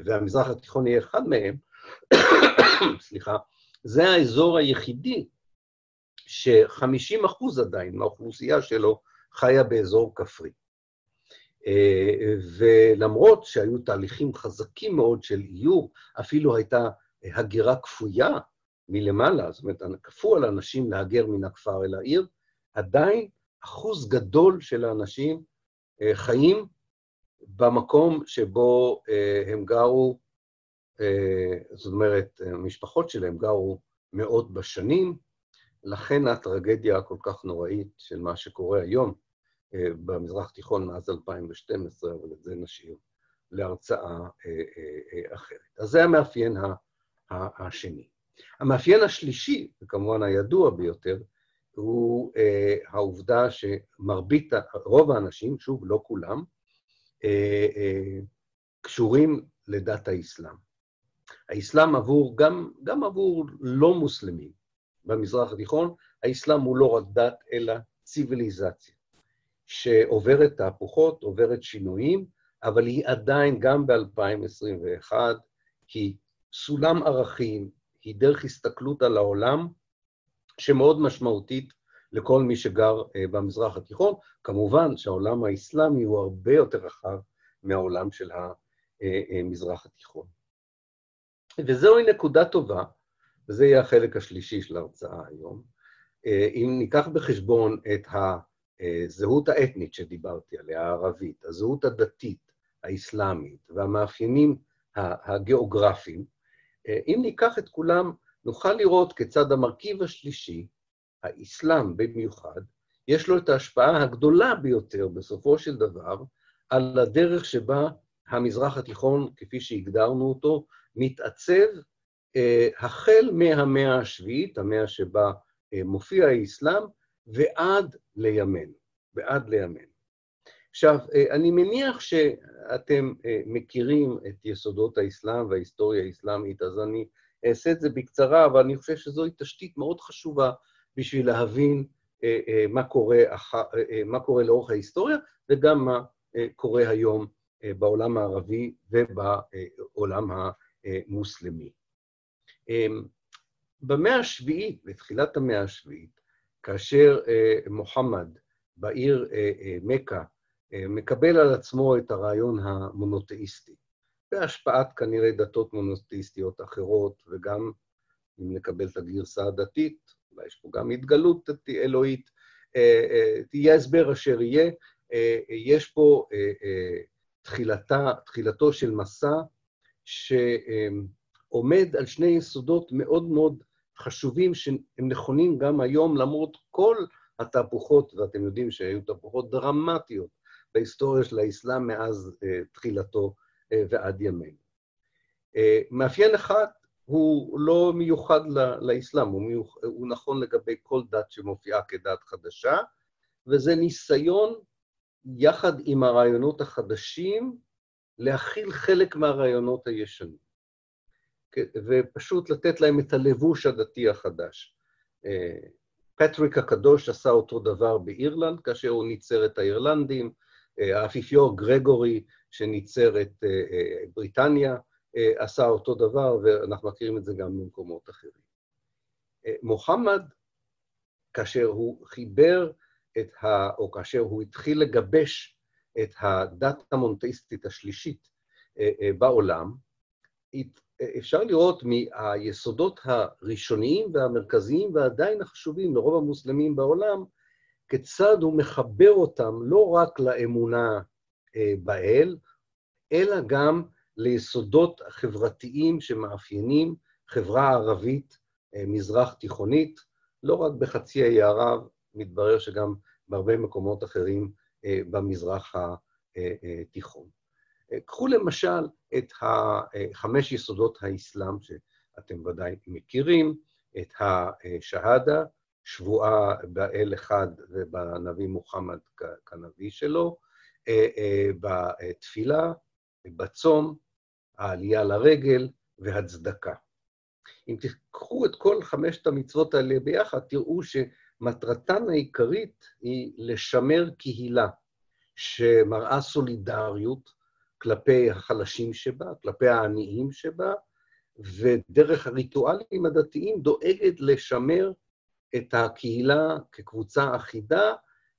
והמזרח התיכון יהיה אחד מהם, סליחה, זה האזור היחידי ש-50 אחוז עדיין מהאוכלוסייה שלו חיה באזור כפרי. אה, ולמרות שהיו תהליכים חזקים מאוד של איור, אפילו הייתה הגירה כפויה מלמעלה, זאת אומרת, כפו על אנשים להגר מן הכפר אל העיר, עדיין אחוז גדול של האנשים אה, חיים במקום שבו אה, הם גרו, זאת אומרת, המשפחות שלהם גרו מאות בשנים, לכן הטרגדיה הכל כך נוראית של מה שקורה היום. אה, במזרח התיכון מאז 2012, אבל את זה נשאיר להרצאה אה, אה, אחרת. אז זה המאפיין השני. המאפיין השלישי, וכמובן הידוע ביותר, הוא העובדה שמרבית, רוב האנשים, שוב, לא כולם, קשורים לדת האסלאם. האסלאם עבור, גם, גם עבור לא מוסלמים במזרח התיכון, האסלאם הוא לא רק דת, אלא ציוויליזציה. שעוברת תהפוכות, עוברת שינויים, אבל היא עדיין, גם ב-2021, היא סולם ערכים, היא דרך הסתכלות על העולם, שמאוד משמעותית לכל מי שגר uh, במזרח התיכון. כמובן שהעולם האסלאמי הוא הרבה יותר רחב מהעולם של המזרח התיכון. וזוהי נקודה טובה, וזה יהיה החלק השלישי של ההרצאה היום. אם ניקח בחשבון את ה... הזהות האתנית שדיברתי עליה, הערבית, הזהות הדתית, האסלאמית, והמאפיינים הגיאוגרפיים, אם ניקח את כולם, נוכל לראות כיצד המרכיב השלישי, האסלאם במיוחד, יש לו את ההשפעה הגדולה ביותר, בסופו של דבר, על הדרך שבה המזרח התיכון, כפי שהגדרנו אותו, מתעצב אה, החל מהמאה השביעית, המאה שבה אה, מופיע האסלאם, ועד לימינו, ועד לימינו. עכשיו, אה, אני מניח שאתם אה, מכירים את יסודות האסלאם וההיסטוריה האסלאמית, אז אני אעשה את זה בקצרה, אבל אני חושב שזוהי תשתית מאוד חשובה בשביל להבין אה, מה קורה, מה קורה לאורך ההיסטוריה, וגם מה קורה היום בעולם הערבי ובעולם המוסלמי. במאה השביעית, בתחילת המאה השביעית, כאשר אה, מוחמד בעיר אה, אה, מכה מקבל על עצמו את הרעיון המונותאיסטי, בהשפעת כנראה דתות מונותאיסטיות אחרות, וגם, אם נקבל את הגרסה הדתית, אולי יש פה גם התגלות אלוהית, תהיה הסבר אשר יהיה, יש פה תחילתה, תחילתו של מסע שעומד על שני יסודות מאוד מאוד חשובים שהם נכונים גם היום, למרות כל התהפוכות, ואתם יודעים שהיו תהפוכות דרמטיות בהיסטוריה של האסלאם מאז uh, תחילתו uh, ועד ימינו. Uh, מאפיין אחד הוא לא מיוחד לאסלאם, הוא, מיוח... הוא נכון לגבי כל דת שמופיעה כדת חדשה, וזה ניסיון, יחד עם הרעיונות החדשים, להכיל חלק מהרעיונות הישנים. ופשוט לתת להם את הלבוש הדתי החדש. אה, פטריק הקדוש עשה אותו דבר באירלנד, כאשר הוא ניצר את האירלנדים, אה, האפיפיור גרגורי, שניצר את אה, בריטניה, עשה אותו דבר, ואנחנו מכירים את זה גם במקומות אחרים. מוחמד, כאשר הוא חיבר את ה... או כאשר הוא התחיל לגבש את הדת המונתאיסטית השלישית בעולם, אפשר לראות מהיסודות הראשוניים והמרכזיים ועדיין החשובים לרוב המוסלמים בעולם, כיצד הוא מחבר אותם לא רק לאמונה אה, באל, אלא גם ליסודות חברתיים שמאפיינים חברה ערבית אה, מזרח תיכונית, לא רק בחצי האי ערב, מתברר שגם בהרבה מקומות אחרים אה, במזרח התיכון. קחו למשל את חמש יסודות האסלאם שאתם ודאי מכירים, את השהדה, שבועה באל אחד ובנביא מוחמד כנביא שלו, בתפילה, בצום, העלייה לרגל והצדקה. אם תיקחו את כל חמשת המצוות האלה ביחד, תראו שמטרתן העיקרית היא לשמר קהילה שמראה סולידריות כלפי החלשים שבה, כלפי העניים שבה, ודרך הריטואלים הדתיים דואגת לשמר את הקהילה כקבוצה אחידה,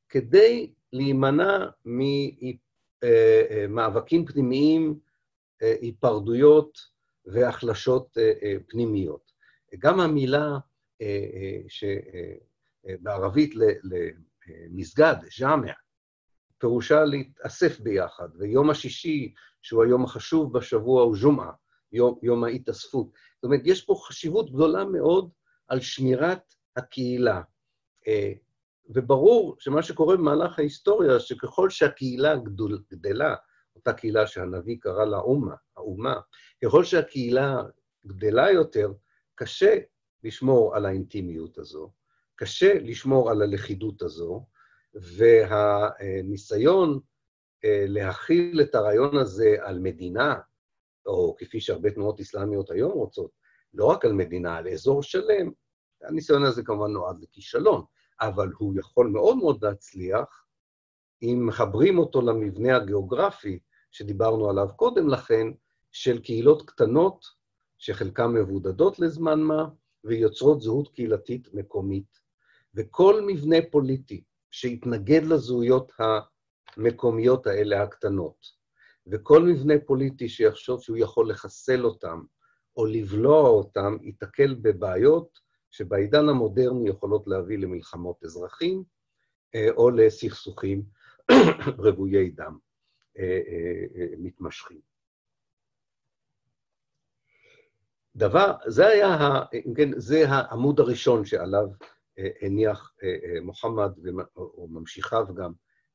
כדי להימנע ממאבקים פנימיים, היפרדויות והחלשות פנימיות. גם המילה שבערבית למסגד, ז'אמע, פירושה להתאסף ביחד, ויום השישי, שהוא היום החשוב בשבוע, הוא ז'ומעה, יום, יום ההתאספות. זאת אומרת, יש פה חשיבות גדולה מאוד על שמירת הקהילה. אה, וברור שמה שקורה במהלך ההיסטוריה, שככל שהקהילה גדול, גדלה, אותה קהילה שהנביא קרא לה אומה, האומה, ככל שהקהילה גדלה יותר, קשה לשמור על האינטימיות הזו, קשה לשמור על הלכידות הזו, והניסיון אה, להכיל את הרעיון הזה על מדינה, או כפי שהרבה תנועות אסלאמיות היום רוצות, לא רק על מדינה, על אזור שלם, הניסיון הזה כמובן נועד לכישלון, אבל הוא יכול מאוד מאוד להצליח אם מחברים אותו למבנה הגיאוגרפי שדיברנו עליו קודם לכן, של קהילות קטנות, שחלקן מבודדות לזמן מה, ויוצרות זהות קהילתית מקומית. וכל מבנה פוליטי שיתנגד לזהויות המקומיות האלה הקטנות, וכל מבנה פוליטי שיחשוב שהוא יכול לחסל אותם או לבלוע אותם, ייתקל בבעיות שבעידן המודרני יכולות להביא למלחמות אזרחים אה, או לסכסוכים רוויי דם אה, אה, מתמשכים. דבר, זה היה, אם כן, זה העמוד הראשון שעליו הניח מוחמד, או ממשיכיו גם,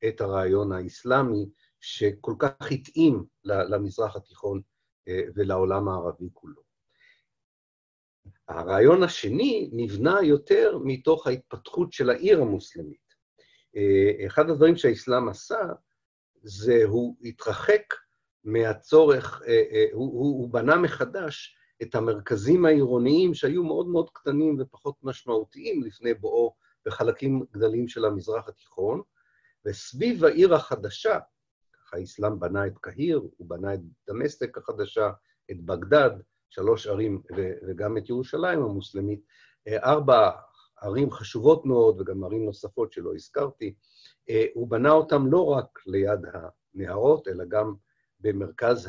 את הרעיון האסלאמי, שכל כך התאים למזרח התיכון ולעולם הערבי כולו. הרעיון השני נבנה יותר מתוך ההתפתחות של העיר המוסלמית. אה, אחד הדברים שהאסלאם עשה, זה הוא התרחק מהצורך, אה, אה, הוא, הוא, הוא בנה מחדש את המרכזים העירוניים שהיו מאוד מאוד קטנים ופחות משמעותיים לפני בואו בחלקים גדלים של המזרח התיכון, וסביב העיר החדשה, ככה האסלאם בנה את קהיר, הוא בנה את דמשק החדשה, את בגדד, שלוש ערים, וגם את ירושלים המוסלמית, אה, ארבע ערים חשובות מאוד, וגם ערים נוספות שלא הזכרתי. אה, הוא בנה אותם לא רק ליד הנהרות, אלא גם במרכז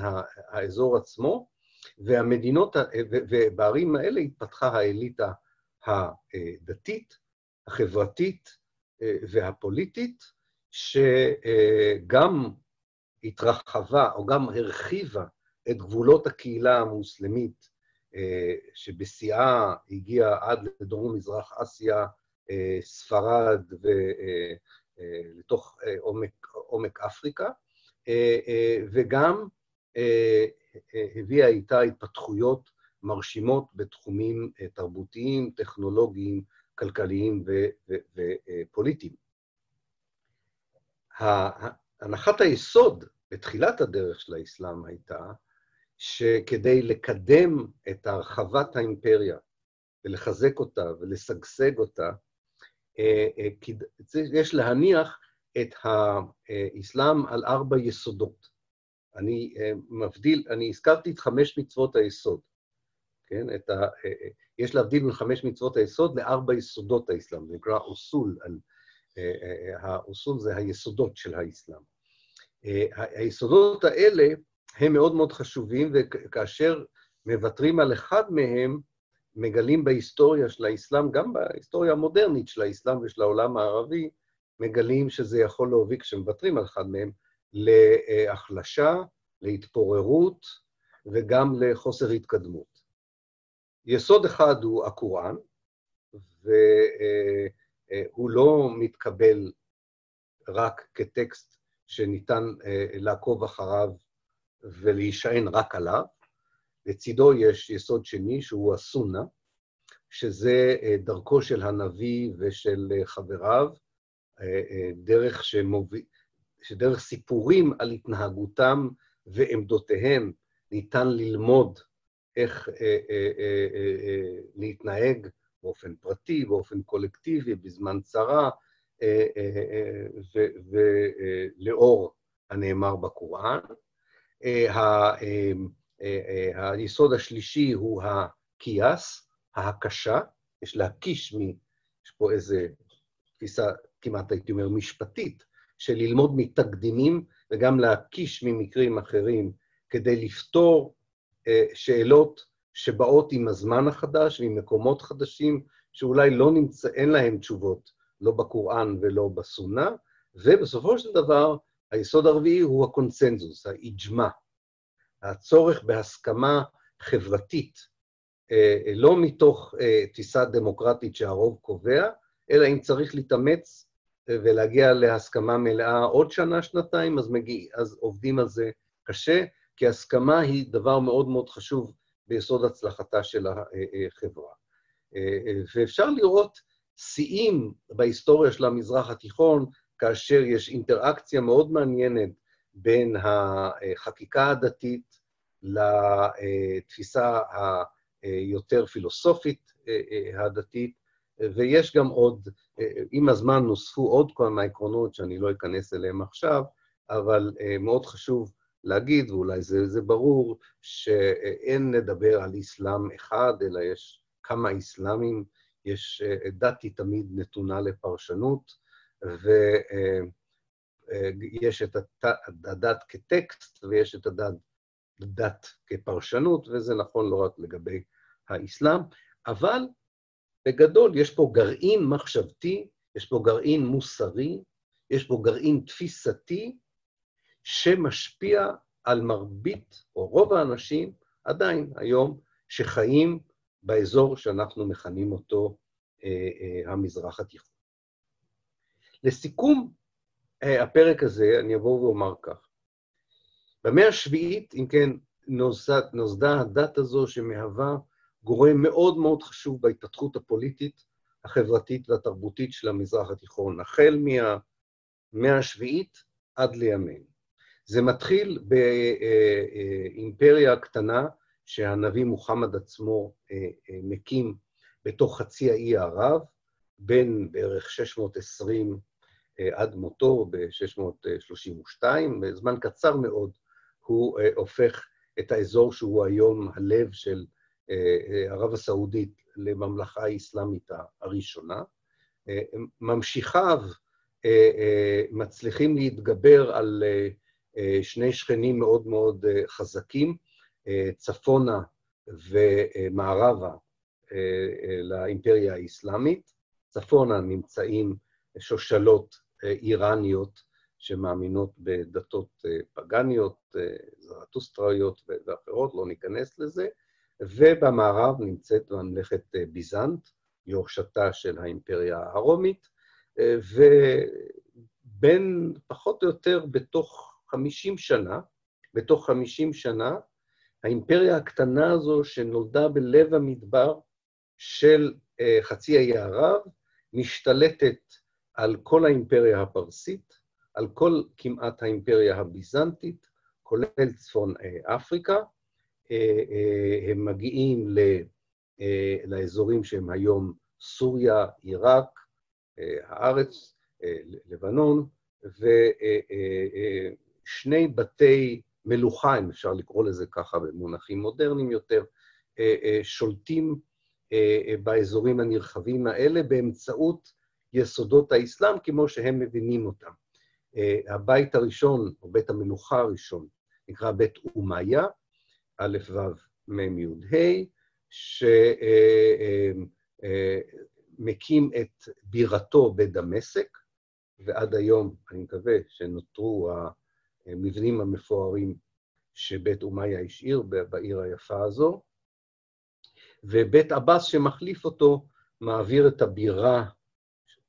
האזור עצמו, והמדינות, ובערים האלה התפתחה האליטה הדתית, החברתית אה, והפוליטית, שגם התרחבה או גם הרחיבה את גבולות הקהילה המוסלמית, אה, שבשיאה הגיעה עד לדרום-מזרח אסיה, אה, ספרד ולתוך עומק, עומק אפריקה, וגם הביאה איתה התפתחויות מרשימות בתחומים תרבותיים, טכנולוגיים, כלכליים ופוליטיים. הנחת היסוד בתחילת הדרך של האסלאם הייתה שכדי לקדם את הרחבת האימפריה ולחזק אותה ולשגשג אותה, אה, אה, יש להניח את האסלאם על ארבע יסודות. אני אה, מבדיל, אני הזכרתי את חמש מצוות היסוד, כן? את ה, יש להבדיל בין חמש מצוות היסוד לארבע יסודות האסלאם, זה נקרא אוסול, ה أصول זה היסודות של האסלאם. היסודות האלה הם מאוד מאוד חשובים, וכאשר מוותרים על אחד מהם, מגלים בהיסטוריה של האסלאם, גם בהיסטוריה המודרנית של האסלאם ושל העולם הערבי, מגלים שזה יכול להוביל, כשמוותרים על אחד מהם, להחלשה, להתפוררות וגם לחוסר התקדמות. יסוד אחד הוא הקוראן, והוא לא מתקבל רק כטקסט שניתן אה, לעקוב אחריו ולהישען רק עליו. לצידו יש יסוד שני, שהוא הסונה, שזה אה, דרכו של הנביא ושל אה, חבריו, אה, דרך שמוביל, שדרך סיפורים על התנהגותם ועמדותיהם ניתן ללמוד איך אה, אה, אה, אה, להתנהג באופן פרטי, באופן קולקטיבי, בזמן צרה, אה, אה, ולאור הנאמר בקוראן. היסוד השלישי הוא הכיאס, ההקשה, יש להקיש, מ... יש פה איזו תפיסה, כמעט הייתי אומר, משפטית, של ללמוד מתקדימים וגם להקיש ממקרים אחרים כדי לפתור שאלות שבאות עם הזמן החדש ועם מקומות חדשים, שאולי לא נמצא, אין להם תשובות, לא בקוראן ולא בסונה, ובסופו של דבר, היסוד הרביעי הוא הקונצנזוס, האיג'מה, הצורך בהסכמה חברתית, אה, לא מתוך אה, תפיסה דמוקרטית שהרוב קובע, אלא אם צריך להתאמץ אה, ולהגיע להסכמה מלאה עוד שנה, שנתיים, אז, מגיע, אז עובדים על זה קשה, כי הסכמה היא דבר מאוד מאוד חשוב ביסוד הצלחתה של החברה. ואפשר לראות שיאים בהיסטוריה של המזרח התיכון, כאשר יש אינטראקציה מאוד מעניינת בין החקיקה הדתית לתפיסה היותר פילוסופית הדתית, ויש גם עוד, עם הזמן נוספו עוד כמה עקרונות שאני לא אכנס אליהם עכשיו, אבל מאוד חשוב להגיד, ואולי זה, זה ברור, שאין לדבר על אסלאם אחד, אלא יש כמה אסלאמים, יש, דת היא תמיד נתונה לפרשנות, ויש את הדת כטקסט ויש את הדת דת כפרשנות, וזה נכון לא רק לגבי האסלאם, אבל בגדול יש פה גרעין מחשבתי, יש פה גרעין מוסרי, יש פה גרעין תפיסתי, שמשפיע על מרבית, או רוב האנשים, עדיין היום, שחיים באזור שאנחנו מכנים אותו אה, אה, המזרח התיכון. לסיכום אה, הפרק הזה, אני אבוא ואומר כך. במאה השביעית, אם כן, נוסד, נוסדה הדת הזו שמהווה גורם מאוד מאוד חשוב בהתפתחות הפוליטית, החברתית והתרבותית של המזרח התיכון, החל מהמאה השביעית עד לימינו. זה מתחיל באימפריה קטנה שהנביא מוחמד עצמו אה, אה, מקים בתוך חצי האי ערב, בין בערך 620 אה, עד מותו ב-632, בזמן קצר מאוד הוא הופך את האזור שהוא היום הלב של ערב הסעודית לממלכה האסלאמית הראשונה. ממשיכיו מצליחים להתגבר על שני שכנים מאוד מאוד אה, חזקים, אה, צפונה ומערבה אה, לאימפריה האסלאמית. צפונה נמצאים שושלות איראניות שמאמינות בדתות פגניות, זרטוסטראיות ואחרות, לא ניכנס לזה, ובמערב נמצאת ממלכת ביזנט, יורשתה של האימפריה הרומית, ובין, פחות או יותר, בתוך 50 שנה, בתוך 50 שנה, האימפריה הקטנה הזו שנולדה בלב המדבר של uh, חצי האי ערב, משתלטת על כל האימפריה הפרסית, על כל כמעט האימפריה הביזנטית, כולל צפון אפריקה. Uh, uh, הם מגיעים uh, לאזורים שהם היום סוריה, עיראק, הארץ, לבנון, ו... Uh, uh, uh, שני בתי מלוכה, אם אפשר לקרוא לזה ככה במונחים מודרניים יותר, אה, אה, שולטים אה, באזורים הנרחבים האלה באמצעות יסודות האסלאם כמו שהם מבינים אותם. הבית הראשון, או בית המלוכה הראשון, נקרא בית אומיה, א' ו' מ' י' ה', שמקים את בירתו בדמשק, ועד היום, אני מקווה, שנותרו המבנים המפוארים שבית אומיה השאיר בעיר היפה הזו, ובית עבאס שמחליף אותו מעביר את הבירה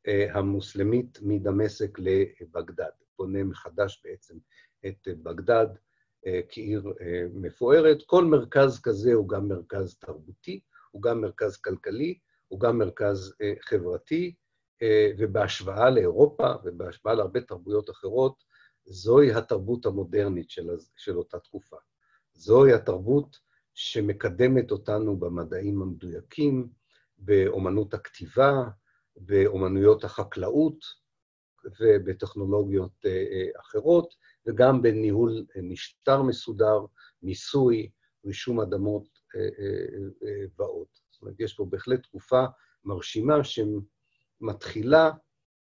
אה, המוסלמית מדמשק לבגדד, בונה מחדש בעצם את בגדד כעיר אה, מפוארת. כל מרכז כזה הוא גם מרכז תרבותי, הוא גם מרכז כלכלי, הוא גם מרכז חברתי, ובהשוואה לאירופה ובהשוואה להרבה תרבויות אחרות, זוהי התרבות המודרנית של, של אותה תקופה. זוהי התרבות שמקדמת אותנו במדעים המדויקים, באומנות הכתיבה, באומנויות החקלאות ובטכנולוגיות אחרות, וגם בניהול משטר מסודר, מיסוי, רישום אדמות ועוד. זאת אומרת, יש פה בהחלט תקופה מרשימה שמתחילה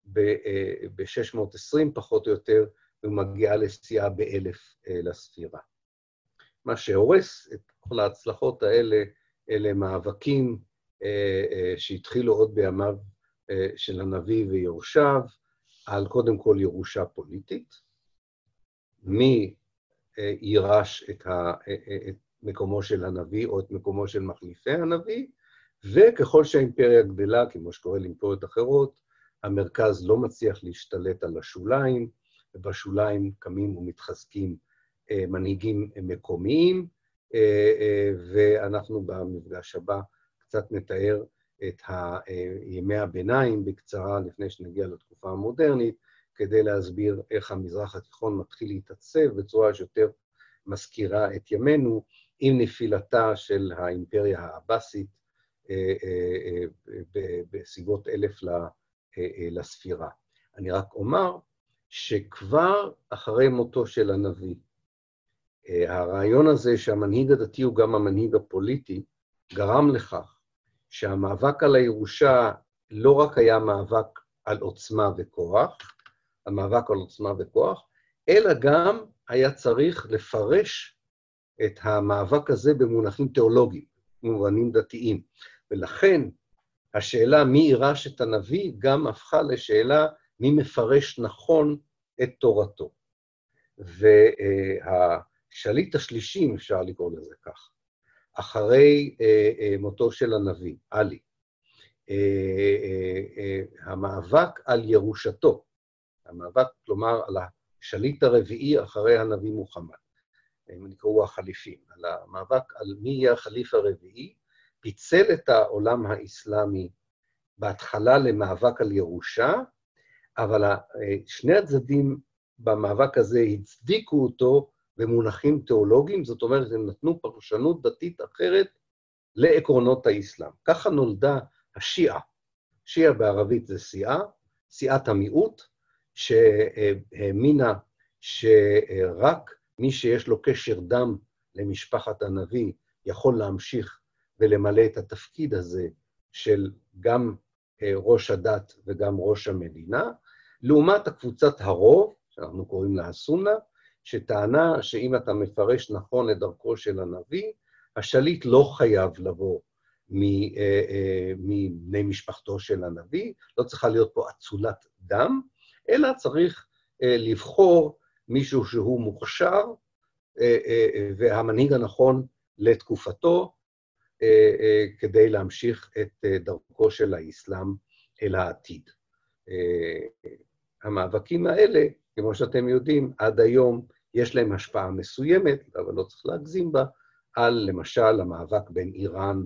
ב-620 פחות או יותר, ומגיעה לשיאה באלף לספירה. מה שהורס את כל ההצלחות האלה, אלה מאבקים שהתחילו עוד בימיו של הנביא ויורשיו, על קודם כל ירושה פוליטית, מי יירש את מקומו של הנביא או את מקומו של מחליפי הנביא, וככל שהאימפריה גדלה, כמו שקורה לאימפריות אחרות, המרכז לא מצליח להשתלט על השוליים, ובשוליים קמים ומתחזקים מנהיגים מקומיים, ואנחנו במפגש הבא קצת נתאר את ימי הביניים בקצרה, לפני שנגיע לתקופה המודרנית, כדי להסביר איך המזרח התיכון מתחיל להתעצב בצורה שיותר מזכירה את ימינו, עם נפילתה של האימפריה העבאסית בסביבות אלף לספירה. אני רק אומר שכבר אחרי מותו של הנביא, הרעיון הזה שהמנהיג הדתי הוא גם המנהיג הפוליטי, גרם לכך שהמאבק על הירושה לא רק היה מאבק על עוצמה וכוח, המאבק על עוצמה וכוח, אלא גם היה צריך לפרש את המאבק הזה במונחים תיאולוגיים, במובנים דתיים. ולכן השאלה מי יירש את הנביא גם הפכה לשאלה מי מפרש נכון את תורתו. והשליט השלישי, אם אפשר לקרוא לזה כך, אחרי אה, אה, מותו של הנביא, עלי, אה, המאבק על ירושתו, המאבק, כלומר, על השליט הרביעי אחרי הנביא מוחמד, הם נקראו החליפים, על המאבק על מי יהיה החליף הרביעי, פיצל את העולם האסלאמי בהתחלה למאבק על ירושה, אבל שני הצדדים במאבק הזה הצדיקו אותו במונחים תיאולוגיים, זאת אומרת, הם נתנו פרשנות דתית אחרת לעקרונות האסלאם. ככה נולדה השיעה. שיעה בערבית זה סיעה, סיעת המיעוט, שהאמינה שרק מי שיש לו קשר דם למשפחת הנביא יכול להמשיך ולמלא את התפקיד הזה של גם ראש הדת וגם ראש המדינה, לעומת הקבוצת הרוב, שאנחנו קוראים לה הסונה, שטענה שאם אתה מפרש נכון את דרכו של הנביא, השליט לא חייב לבוא מבני משפחתו של הנביא, לא צריכה להיות פה אצולת דם, אלא צריך לבחור מישהו שהוא מוכשר והמנהיג הנכון לתקופתו, כדי להמשיך את דרכו של האסלאם אל העתיד. המאבקים האלה, כמו שאתם יודעים, עד היום יש להם השפעה מסוימת, אבל לא צריך להגזים בה, על למשל המאבק בין איראן,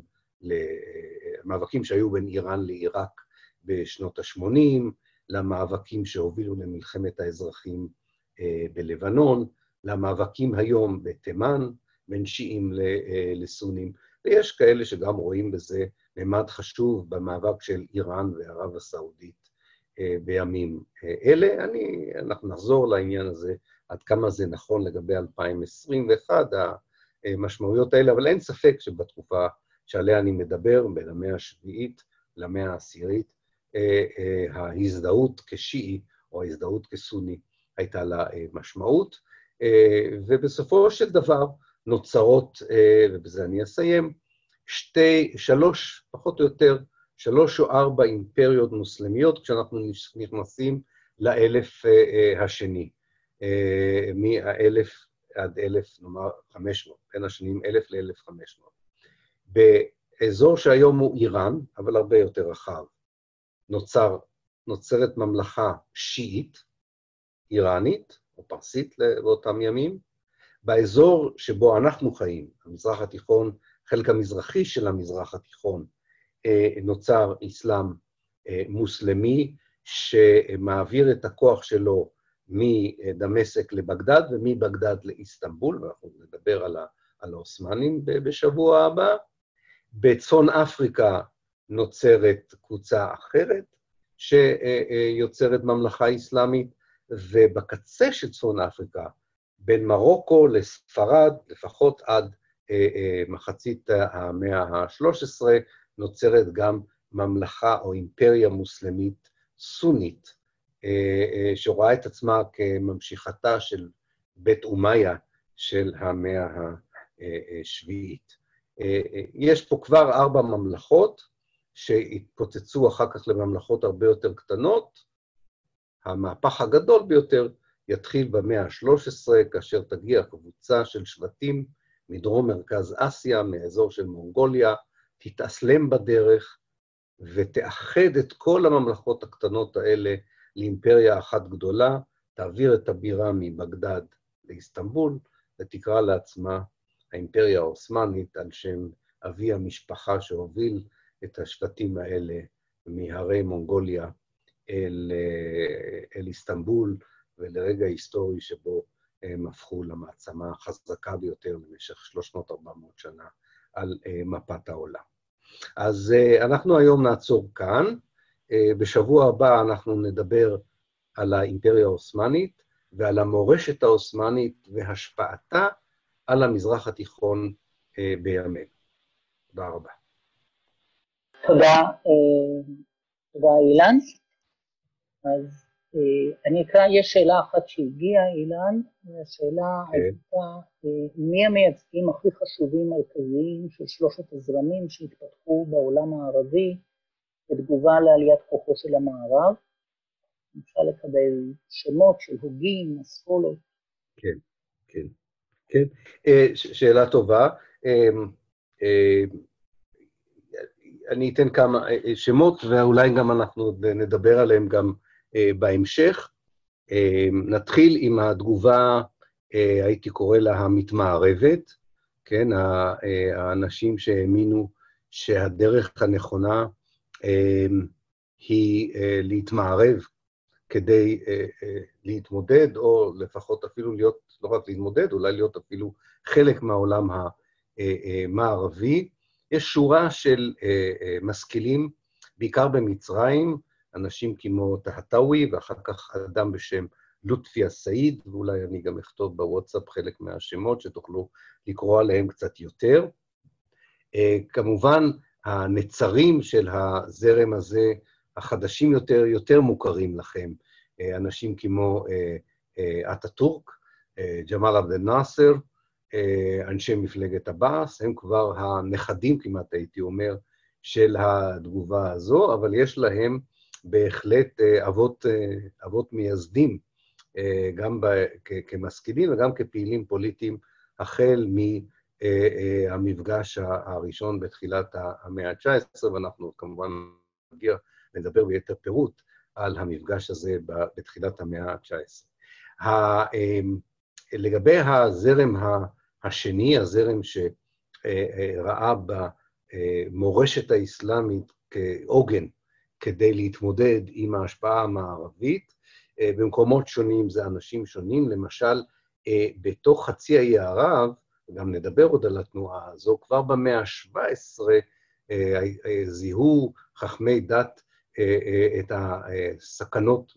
המאבקים שהיו בין איראן לעיראק בשנות ה-80, למאבקים שהובילו למלחמת האזרחים בלבנון, למאבקים היום בתימן, בין שיעים לסונים, ויש כאלה שגם רואים בזה ממד חשוב במאבק של איראן וערב הסעודית בימים אלה. אני, אנחנו נחזור לעניין הזה, עד כמה זה נכון לגבי 2021, המשמעויות האלה, אבל אין ספק שבתקופה שעליה אני מדבר, בין המאה השביעית למאה העשירית, ההזדהות כשיעי או ההזדהות כסוני הייתה לה משמעות, ובסופו של דבר נוצרות, ובזה אני אסיים, שתי, שלוש, פחות או יותר, שלוש או ארבע אימפריות מוסלמיות, כשאנחנו נכנסים לאלף השני, מהאלף עד אלף, נאמר, חמש מאות, בין השנים אלף לאלף חמש מאות. באזור שהיום הוא איראן, אבל הרבה יותר רחב, נוצר, נוצרת ממלכה שיעית, איראנית, או פרסית באותם ימים. באזור שבו אנחנו חיים, המזרח התיכון, חלק המזרחי של המזרח התיכון, נוצר אסלאם מוסלמי, שמעביר את הכוח שלו מדמשק לבגדד ומבגדד לאיסטנבול, ואנחנו נדבר על העות'מאנים בשבוע הבא. בצפון אפריקה נוצרת קבוצה אחרת שיוצרת ממלכה אסלאמית, ובקצה של צפון אפריקה, בין מרוקו לספרד, לפחות עד אה, אה, מחצית המאה ה-13, נוצרת גם ממלכה או אימפריה מוסלמית סונית, אה, שרואה את עצמה כממשיכתה של בית אומיה של המאה השביעית. יש פה כבר ארבע ממלכות שהתפוצצו אחר כך לממלכות הרבה יותר קטנות. המהפך הגדול ביותר יתחיל במאה ה-13, כאשר תגיע קבוצה של שבטים מדרום מרכז אסיה, מאזור של מונגוליה, תתאסלם בדרך ותאחד את כל הממלכות הקטנות האלה לאימפריה אחת גדולה, תעביר את הבירה מבגדד לאיסטנבול, ותקרא לעצמה האימפריה העות'מאנית על שם אבי המשפחה שהוביל את השבטים האלה מהרי מונגוליה אל, אל איסטנבול, ולרגע היסטורי שבו הם הפכו למעצמה החזקה ביותר במשך 300-400 שנה על אה, מפת העולם. אז אה, אנחנו היום נעצור כאן. אה, בשבוע הבא אנחנו נדבר על האימפריה העות'מאנית ועל המורשת העות'מאנית והשפעתה על המזרח התיכון בימינו. תודה רבה.
תודה, תודה אילן. אז אה, אני אקרא, יש שאלה אחת שהגיעה, אילן, השאלה כן. הייתה, אה, מי המייצגים הכי חשובים מרכזיים של שלושת הזרמים שהתפתחו בעולם הערבי בתגובה לעליית כוחו של המערב? אפשר לקבל שמות של הוגים, אסכולות.
כן, כן, כן. אה, שאלה טובה. אני אתן כמה שמות, ואולי גם אנחנו נדבר עליהם גם אה, בהמשך. אה, נתחיל עם התגובה, אה, הייתי קורא לה המתמערבת, כן, האנשים שהאמינו שהדרך הנכונה היא להתמערב כדי להתמודד, או לפחות אפילו להיות, לא רק להתמודד, אולי להיות אפילו חלק מהעולם המערבי. יש שורה של משכילים, בעיקר במצרים, אנשים כמו טהטאווי, ואחר כך אדם בשם לוטפי א-סעיד, ואולי אני גם אכתוב בוואטסאפ חלק מהשמות שתוכלו לקרוא עליהם קצת יותר. אה, כמובן, הנצרים של הזרם הזה, החדשים יותר, יותר מוכרים לכם. אה, אנשים כמו אה, אטאטורק, ג'מאל עבד אל-נאסר, אנשי מפלגת עבאס, הם כבר הנכדים כמעט, הייתי אומר, של התגובה הזו, אבל יש להם בהחלט אה, אבות, אה, אבות מייסדים, אה, גם כמשכילים וגם כפעילים פוליטיים, החל מהמפגש הראשון בתחילת המאה ה-19, ואנחנו כמובן נגיע לדבר ביתר פירוט על המפגש הזה בתחילת המאה ה-19. לגבי הזרם השני, הזרם שראה במורשת האסלאמית כעוגן כדי להתמודד עם ההשפעה המערבית. אה, במקומות שונים זה אנשים שונים, למשל, אה, בתוך חצי האי ערב, גם נדבר עוד על התנועה הזו, כבר במאה ה-17 אה, זיהו חכמי דת את הסכנות,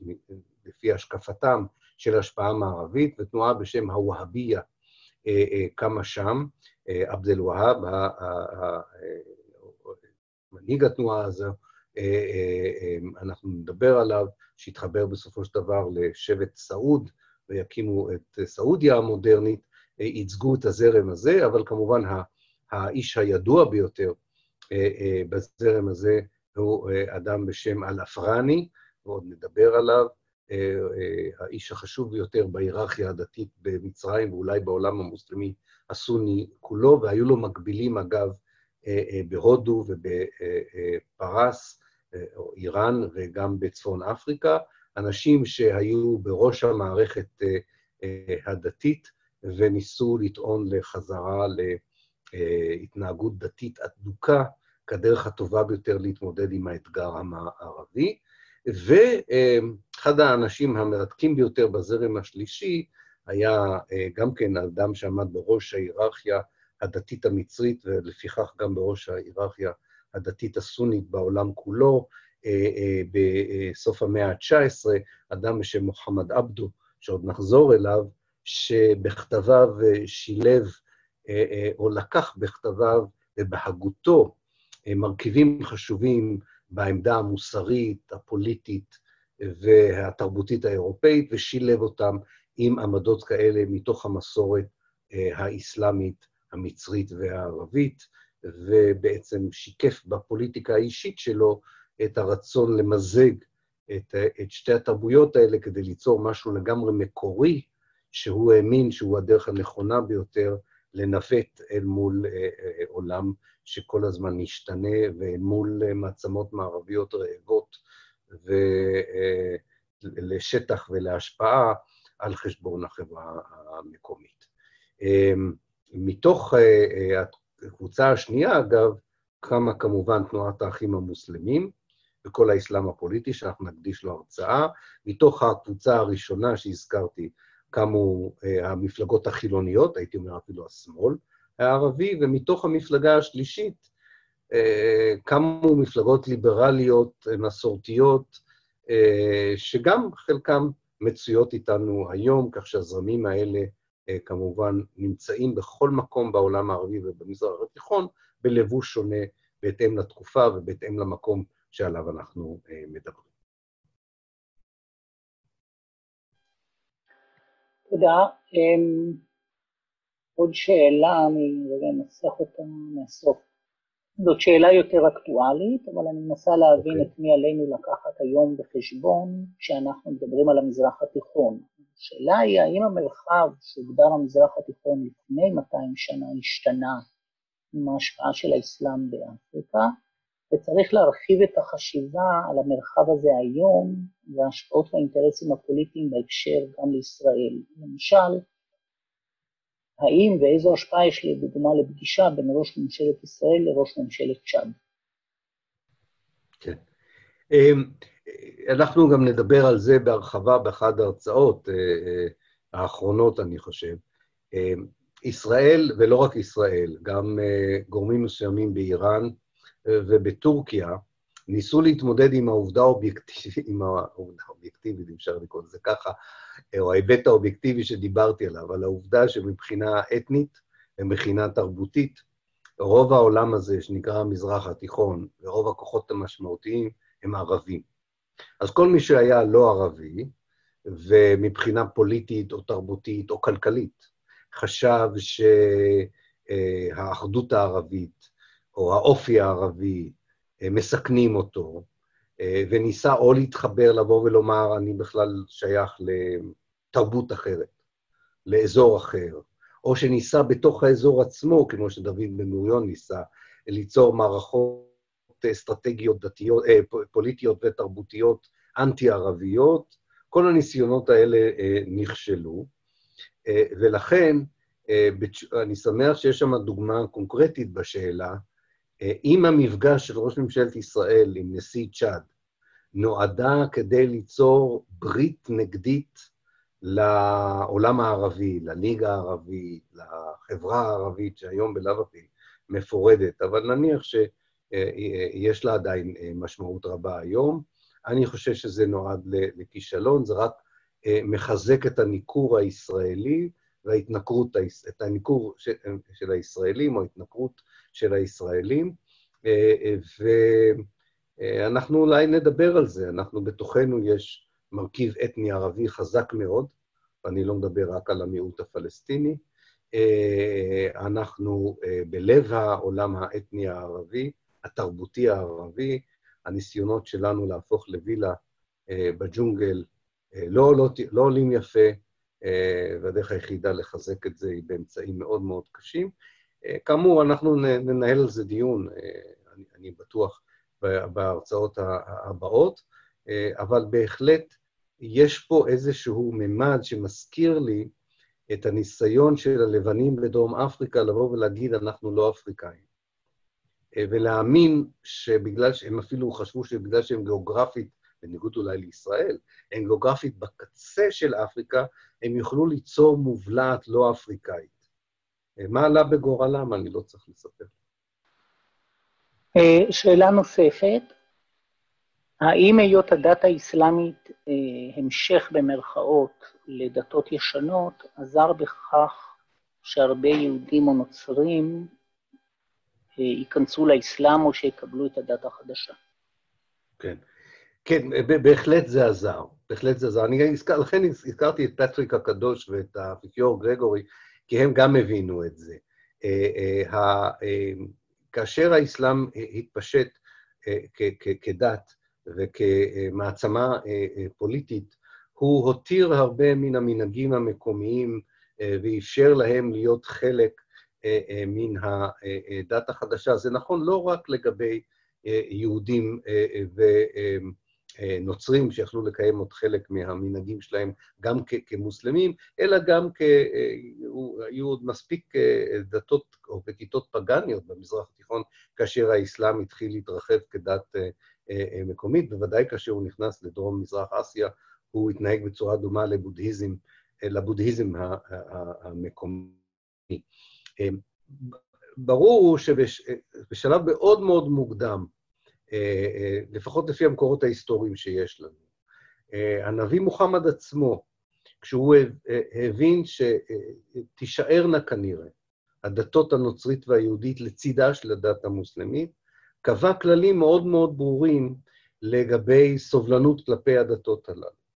לפי השקפתם, של השפעה מערבית, ותנועה בשם הווהביה קמה שם, עבד אל-והאב, מנהיג התנועה הזו, אה, אה, אה, אנחנו נדבר עליו, שהתחבר בסופו של דבר לשבט סעוד, ויקימו את סעודיה המודרנית, ייצגו את הזרם הזה, אבל כמובן האיש הידוע ביותר בזרם הזה הוא אדם בשם אל-אפרני, ועוד נדבר עליו, האיש החשוב ביותר בהיררכיה הדתית במצרים, ואולי בעולם המוסלמי הסוני כולו, והיו לו מקבילים, אגב, בהודו ובפרס, או איראן וגם בצפון אפריקה, אנשים שהיו בראש המערכת אה, אה, הדתית וניסו לטעון לחזרה להתנהגות דתית אדוקה כדרך הטובה ביותר להתמודד עם האתגר המערבי. ואחד האנשים המרתקים ביותר בזרם השלישי היה אה, גם כן אדם שעמד בראש ההיררכיה הדתית המצרית, ולפיכך גם בראש ההיררכיה הדתית הסונית בעולם כולו. בסוף המאה ה-19, אדם בשם מוחמד עבדו, שעוד נחזור אליו, שבכתביו שילב, או לקח בכתביו ובהגותו מרכיבים חשובים בעמדה המוסרית, הפוליטית והתרבותית האירופאית, ושילב אותם עם עמדות כאלה מתוך המסורת האסלאמית, המצרית והערבית, ובעצם שיקף בפוליטיקה האישית שלו את הרצון למזג את, את שתי התרבויות האלה כדי ליצור משהו לגמרי מקורי, שהוא האמין שהוא הדרך הנכונה ביותר לנווט אל מול אה, אה, עולם שכל הזמן משתנה, ואל מול אה, מעצמות מערביות רעבות ולשטח ולהשפעה על חשבון החברה המקומית. מתוך הקבוצה השנייה, אגב, קמה כמובן תנועת האחים המוסלמים, וכל האסלאם הפוליטי, שאנחנו נקדיש לו הרצאה. מתוך הקבוצה הראשונה שהזכרתי, קמו אה, המפלגות החילוניות, הייתי אומר אפילו השמאל הערבי, ומתוך המפלגה השלישית אה, קמו מפלגות ליברליות, מסורתיות, אה, שגם חלקם מצויות איתנו היום, כך שהזרמים האלה כמובן נמצאים בכל מקום בעולם הערבי ובמזרח התיכון, בלבוש שונה בהתאם לתקופה ובהתאם למקום שעליו אנחנו מדברים.
תודה. אמ, עוד שאלה, אני רגע אנסח אותה מהסוף. זאת שאלה יותר אקטואלית, אבל אני מנסה להבין okay. אוקיי. את מי עלינו לקחת היום בחשבון כשאנחנו מדברים על המזרח התיכון. השאלה היא, האם המרחב שהוגדר המזרח התיכון לפני 200 שנה השתנה עם ההשפעה של האסלאם באפריקה, וצריך להרחיב את החשיבה על המרחב הזה היום וההשפעות והאינטרסים הפוליטיים בהקשר גם לישראל. למשל, האם ואיזו השפעה יש לדוגמה לפגישה בין ראש ממשלת ישראל לראש ממשלת צ'אד?
כן. אמ, אנחנו גם נדבר על זה בהרחבה באחת ההרצאות אה, אה, האחרונות, אני חושב. אמ, ישראל, ולא רק ישראל, גם אה, גורמים מסוימים באיראן, ובטורקיה ניסו להתמודד עם העובדה האובייקטיבית, עם העובדה האובייקטיבית, אם אפשר לקרוא לזה ככה, או ההיבט האובייקטיבי שדיברתי עליו, על העובדה שמבחינה אתנית ומבחינה תרבותית, רוב העולם הזה, שנקרא המזרח התיכון, ורוב הכוחות המשמעותיים, הם ערבים. אז כל מי שהיה לא ערבי, ומבחינה פוליטית או תרבותית או כלכלית, חשב שהאחדות הערבית, או האופי הערבי, אה, מסכנים אותו, אה, וניסה או להתחבר, לבוא ולומר, אני בכלל שייך לתרבות אחרת, לאזור אחר, או שניסה בתוך האזור עצמו, כמו שדוד בן גוריון ניסה, ליצור מערכות אסטרטגיות דתיות, אה, פוליטיות ותרבותיות אנטי-ערביות, כל הניסיונות האלה נכשלו, ולכן אני שמח שיש שם דוגמה קונקרטית בשאלה, אם המפגש של ראש ממשלת ישראל עם נשיא צ'אד נועדה כדי ליצור ברית נגדית לעולם הערבי, לליגה הערבית, לחברה הערבית, שהיום בלאו הכי מפורדת, אבל נניח שיש לה עדיין משמעות רבה היום, אני חושב שזה נועד לכישלון, זה רק מחזק את הניכור הישראלי וההתנכרות, את הניכור של הישראלים או ההתנכרות של הישראלים, אה, אה, ואנחנו אולי נדבר על זה. אנחנו בתוכנו, יש מרכיב אתני ערבי חזק מאוד, ואני לא מדבר רק על המיעוט הפלסטיני. אה, אנחנו בלב העולם האתני הערבי, התרבותי הערבי, הניסיונות שלנו להפוך לווילה בג'ונגל לא, לא, לא עולים יפה, והדרך היחידה לחזק את זה היא באמצעים מאוד מאוד קשים. אה, כאמור, אנחנו ננהל על זה דיון, אה, אני, אני בטוח, בהרצאות הבאות, אה, אבל בהחלט יש פה איזשהו ממד שמזכיר לי את הניסיון של הלבנים בדרום אפריקה לבוא ולהגיד, אנחנו לא אפריקאים. ולהאמין שבגלל שהם אפילו חשבו שבגלל שהם גיאוגרפית, בניגוד אולי לישראל, הם גיאוגרפית בקצה של אפריקה, הם יוכלו ליצור מובלעת לא אפריקאית. מה עלה בגורלם, אני לא צריך לספר.
שאלה נוספת, האם היות הדת האסלאמית המשך במרכאות לדתות ישנות, עזר בכך שהרבה יהודים או נוצרים ייכנסו לאסלאם או שיקבלו את הדת החדשה?
כן. כן, בהחלט זה עזר, בהחלט זה עזר. אני הזכר, לכן הזכרתי את פטריק הקדוש ואת האפיפיור גרגורי, כי הם גם הבינו את זה. כאשר האסלאם התפשט כדת וכמעצמה פוליטית, הוא הותיר הרבה מן המנהגים המקומיים ואפשר להם להיות חלק מן הדת החדשה. זה נכון לא רק לגבי יהודים ונוצרים שיכלו לקיים עוד חלק מהמנהגים שלהם גם כמוסלמים, אלא גם כ... היו עוד מספיק דתות או בכיתות פגניות במזרח התיכון, כאשר האסלאם התחיל להתרחב כדת מקומית, בוודאי כאשר הוא נכנס לדרום מזרח אסיה, הוא התנהג בצורה דומה לבודהיזם, לבודהיזם המקומי. ברור הוא שבשלב מאוד מאוד מוקדם, לפחות לפי המקורות ההיסטוריים שיש לנו, הנביא מוחמד עצמו, כשהוא הבין שתישארנה כנראה הדתות הנוצרית והיהודית לצידה של הדת המוסלמית, קבע כללים מאוד מאוד ברורים לגבי סובלנות כלפי הדתות הללו.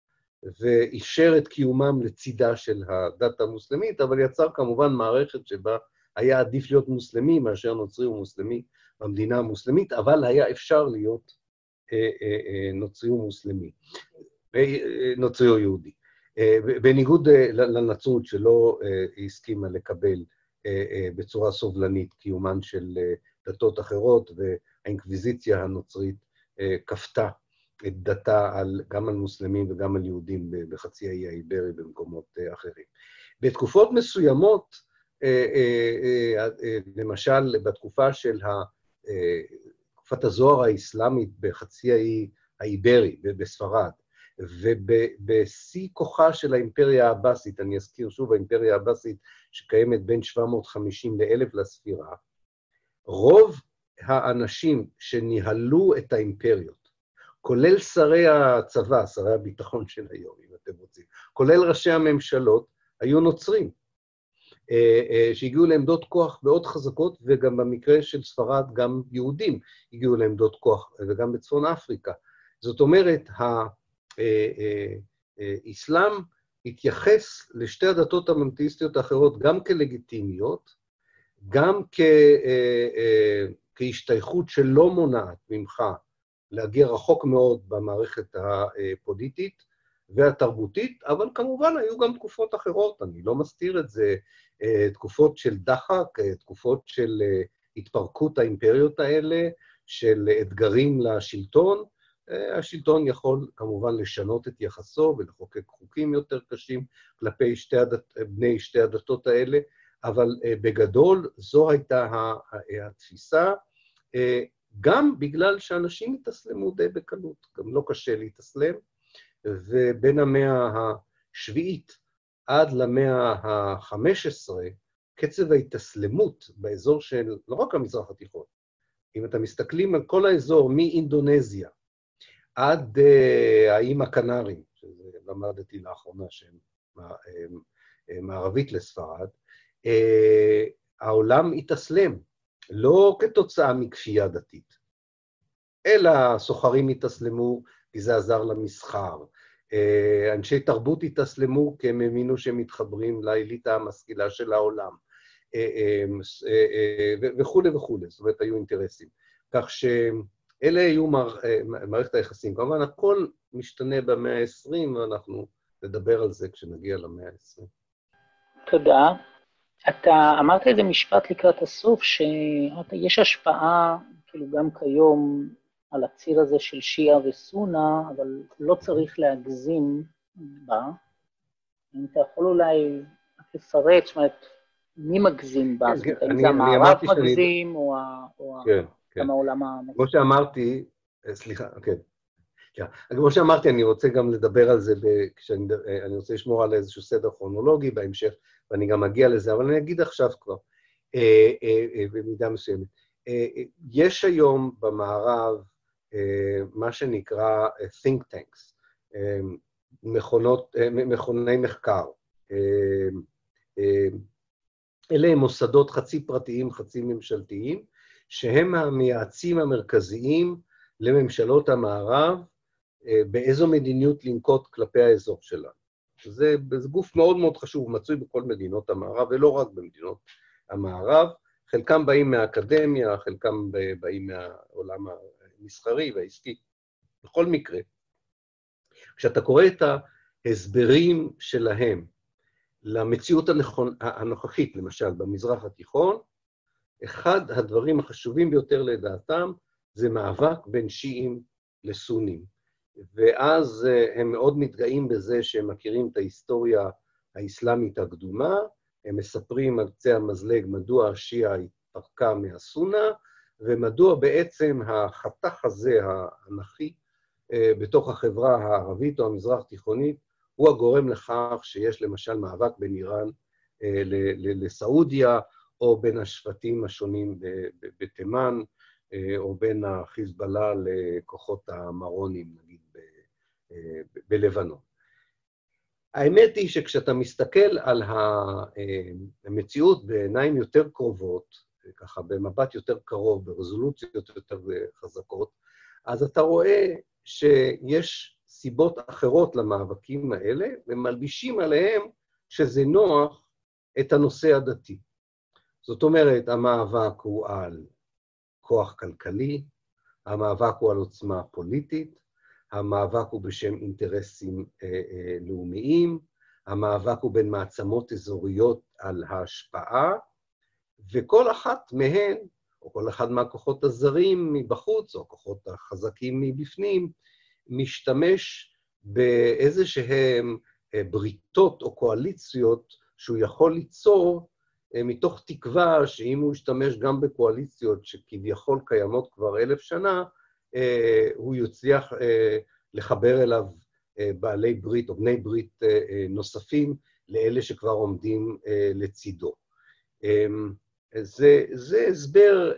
ואישר את קיומם לצידה של הדת המוסלמית, אבל יצר כמובן מערכת שבה היה עדיף להיות מוסלמי מאשר נוצרי ומוסלמי במדינה המוסלמית, אבל היה אפשר להיות אה, אה, אה, נוצרי ומוסלמי, נוצרי או יהודי. בניגוד לנצרות שלא הסכימה לקבל בצורה סובלנית קיומן של דתות אחרות, והאינקוויזיציה הנוצרית כפתה את דתה על, גם על מוסלמים וגם על יהודים בחצי האי האיברי במקומות אחרים. בתקופות מסוימות, למשל בתקופה של תקופת הזוהר האסלאמית בחצי האי האיברי, בספרד, ובשיא כוחה של האימפריה האבסית, אני אזכיר שוב, האימפריה האבסית שקיימת בין 750 ל-1000 לספירה, רוב האנשים שניהלו את האימפריות, כולל שרי הצבא, שרי הביטחון של היום, אם אתם רוצים, כולל ראשי הממשלות, היו נוצרים, שהגיעו לעמדות כוח מאוד חזקות, וגם במקרה של ספרד, גם יהודים הגיעו לעמדות כוח, וגם בצפון אפריקה. זאת אומרת, האסלאם התייחס לשתי הדתות המונותאיסטיות האחרות גם כלגיטימיות, גם כ... כהשתייכות שלא מונעת ממך להגיע רחוק מאוד במערכת הפוליטית והתרבותית, אבל כמובן היו גם תקופות אחרות, אני לא מסתיר את זה, תקופות של דחק, תקופות של התפרקות האימפריות האלה, של אתגרים לשלטון. השלטון יכול כמובן לשנות את יחסו ולחוקק חוקים יותר קשים כלפי שתי הדת, בני שתי הדתות האלה, אבל בגדול זו הייתה התפיסה. גם בגלל שאנשים התאסלמו די בקלות, גם לא קשה להתאסלם, ובין המאה השביעית עד למאה ה-15, קצב ההתאסלמות באזור של, לא רק המזרח התיכון, אם אתם מסתכלים על כל האזור מאינדונזיה עד uh, האיים הקנריים, שזה למדתי לאחרונה שהם מערבית לספרד, uh, העולם התאסלם, לא כתוצאה מכפייה דתית, אלא סוחרים התאסלמו כי זה עזר למסחר. אנשי תרבות התאסלמו כי הם האמינו שהם מתחברים לאליטה המשכילה של העולם, וכולי וכולי, זאת אומרת, היו אינטרסים. כך שאלה היו מערכת היחסים. כמובן, הכל משתנה במאה ה-20, ואנחנו נדבר על זה כשנגיע למאה ה-20.
תודה. אתה אמרת איזה משפט לקראת הסוף, שיש השפעה, כאילו גם כיום, על הציר הזה של שיעה וסונה, אבל לא צריך להגזים בה. אם אתה יכול אולי לפרט, זאת אומרת, מי מגזים בה? זאת אומרת, האם זה המערב מגזים, או
כן, כן.
גם העולם המגזים?
כמו שאמרתי, סליחה, כן. כמו שאמרתי, אני רוצה גם לדבר על זה, כשאני רוצה לשמור על איזשהו סדר כרונולוגי בהמשך, ואני גם אגיע לזה, אבל אני אגיד עכשיו כבר. במידה מסוימת. יש היום במערב מה שנקרא think tanks, מכונות, מכוני מחקר. אלה הם מוסדות חצי פרטיים, חצי ממשלתיים, שהם המייעצים המרכזיים לממשלות המערב באיזו מדיניות לנקוט כלפי האזור שלנו. זה, זה גוף מאוד מאוד חשוב, מצוי בכל מדינות המערב, ולא רק במדינות המערב. חלקם באים מהאקדמיה, חלקם באים מהעולם המסחרי והעסקי. בכל מקרה, כשאתה קורא את ההסברים שלהם למציאות הנכון, הנוכחית, למשל, במזרח התיכון, אחד הדברים החשובים ביותר לדעתם זה מאבק בין שיעים לסונים. ואז הם מאוד מתגאים בזה שהם מכירים את ההיסטוריה האסלאמית הקדומה, הם מספרים על קצה המזלג מדוע השיעה התפרקה מהסונה, ומדוע בעצם החתך הזה, האנכי, בתוך החברה הערבית או המזרח-תיכונית, הוא הגורם לכך שיש למשל מאבק בין איראן לסעודיה, או בין השבטים השונים בתימן, או בין החיזבאללה לכוחות המרונים, נגיד, בלבנון. האמת היא שכשאתה מסתכל על המציאות בעיניים יותר קרובות, ככה במבט יותר קרוב, ברזולוציות יותר חזקות, אז אתה רואה שיש סיבות אחרות למאבקים האלה, ומלבישים עליהם שזה נוח את הנושא הדתי. זאת אומרת, המאבק הוא על כוח כלכלי, המאבק הוא על עוצמה פוליטית, המאבק הוא בשם אינטרסים אה, אה, לאומיים, המאבק הוא בין מעצמות אזוריות על ההשפעה, וכל אחת מהן, או כל אחד מהכוחות הזרים מבחוץ, או הכוחות החזקים מבפנים, משתמש באיזה שהן אה, בריתות או קואליציות שהוא יכול ליצור אה, מתוך תקווה שאם הוא ישתמש גם בקואליציות שכביכול קיימות כבר אלף שנה, אה, הוא יצליח לחבר אליו בעלי ברית או בני ברית נוספים לאלה שכבר עומדים לצידו. זה, זה הסבר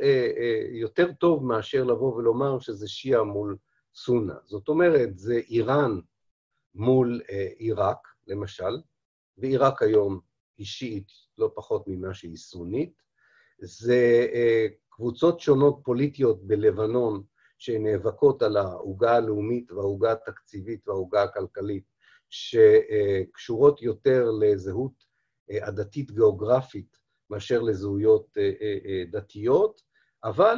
יותר טוב מאשר לבוא ולומר שזה שיעה מול סונה. זאת אומרת, זה איראן מול עיראק, למשל, ועיראק היום היא שיעית לא פחות ממה שהיא סונית. זה קבוצות שונות פוליטיות בלבנון שנאבקות על העוגה הלאומית והעוגה התקציבית והעוגה הכלכלית, שקשורות יותר לזהות עדתית גיאוגרפית מאשר לזהויות דתיות, אבל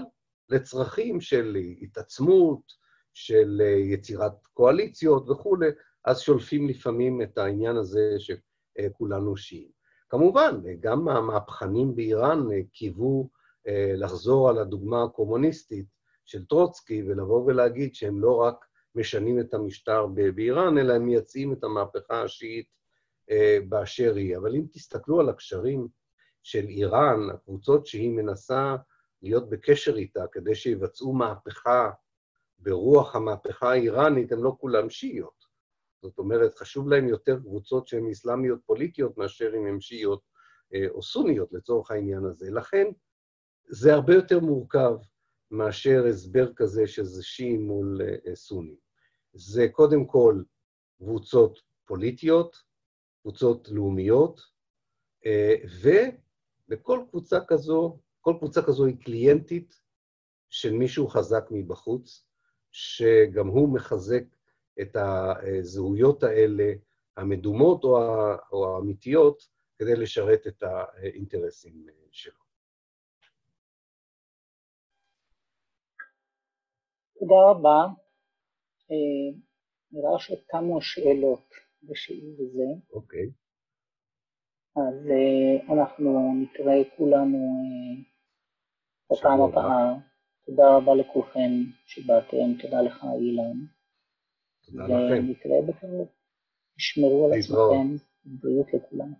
לצרכים של התעצמות, של יצירת קואליציות וכולי, אז שולפים לפעמים את העניין הזה שכולנו שיעים. כמובן, גם המהפכנים באיראן קיוו לחזור על הדוגמה הקומוניסטית של טרוצקי ולבוא ולהגיד שהם לא רק משנים את המשטר באיראן, אלא הם מייצאים את המהפכה השיעית באשר היא. אבל אם תסתכלו על הקשרים של איראן, הקבוצות שהיא מנסה להיות בקשר איתה כדי שיבצעו מהפכה ברוח המהפכה האיראנית, הן לא כולן שיעיות. זאת אומרת, חשוב להם יותר קבוצות שהן אסלאמיות פוליטיות מאשר אם הן שיעיות או סוניות לצורך העניין הזה. לכן, זה הרבה יותר מורכב מאשר הסבר כזה שזה שיעים מול סונים. זה קודם כל קבוצות פוליטיות, קבוצות לאומיות, ובכל קבוצה כזו, כל קבוצה כזו היא קליינטית של מישהו חזק מבחוץ, שגם הוא מחזק את הזהויות האלה, המדומות או האמיתיות, כדי לשרת את האינטרסים שלו.
תודה רבה. נראה שתמו השאלות בשיעור הזה.
אוקיי.
אז אנחנו נתראה כולנו בפעם הבאה. תודה רבה לכולכם שבאתם, תודה לך אילן.
תודה לכם.
ונתראה בקרוב. תשמרו על עצמכם, בריאות לכולם.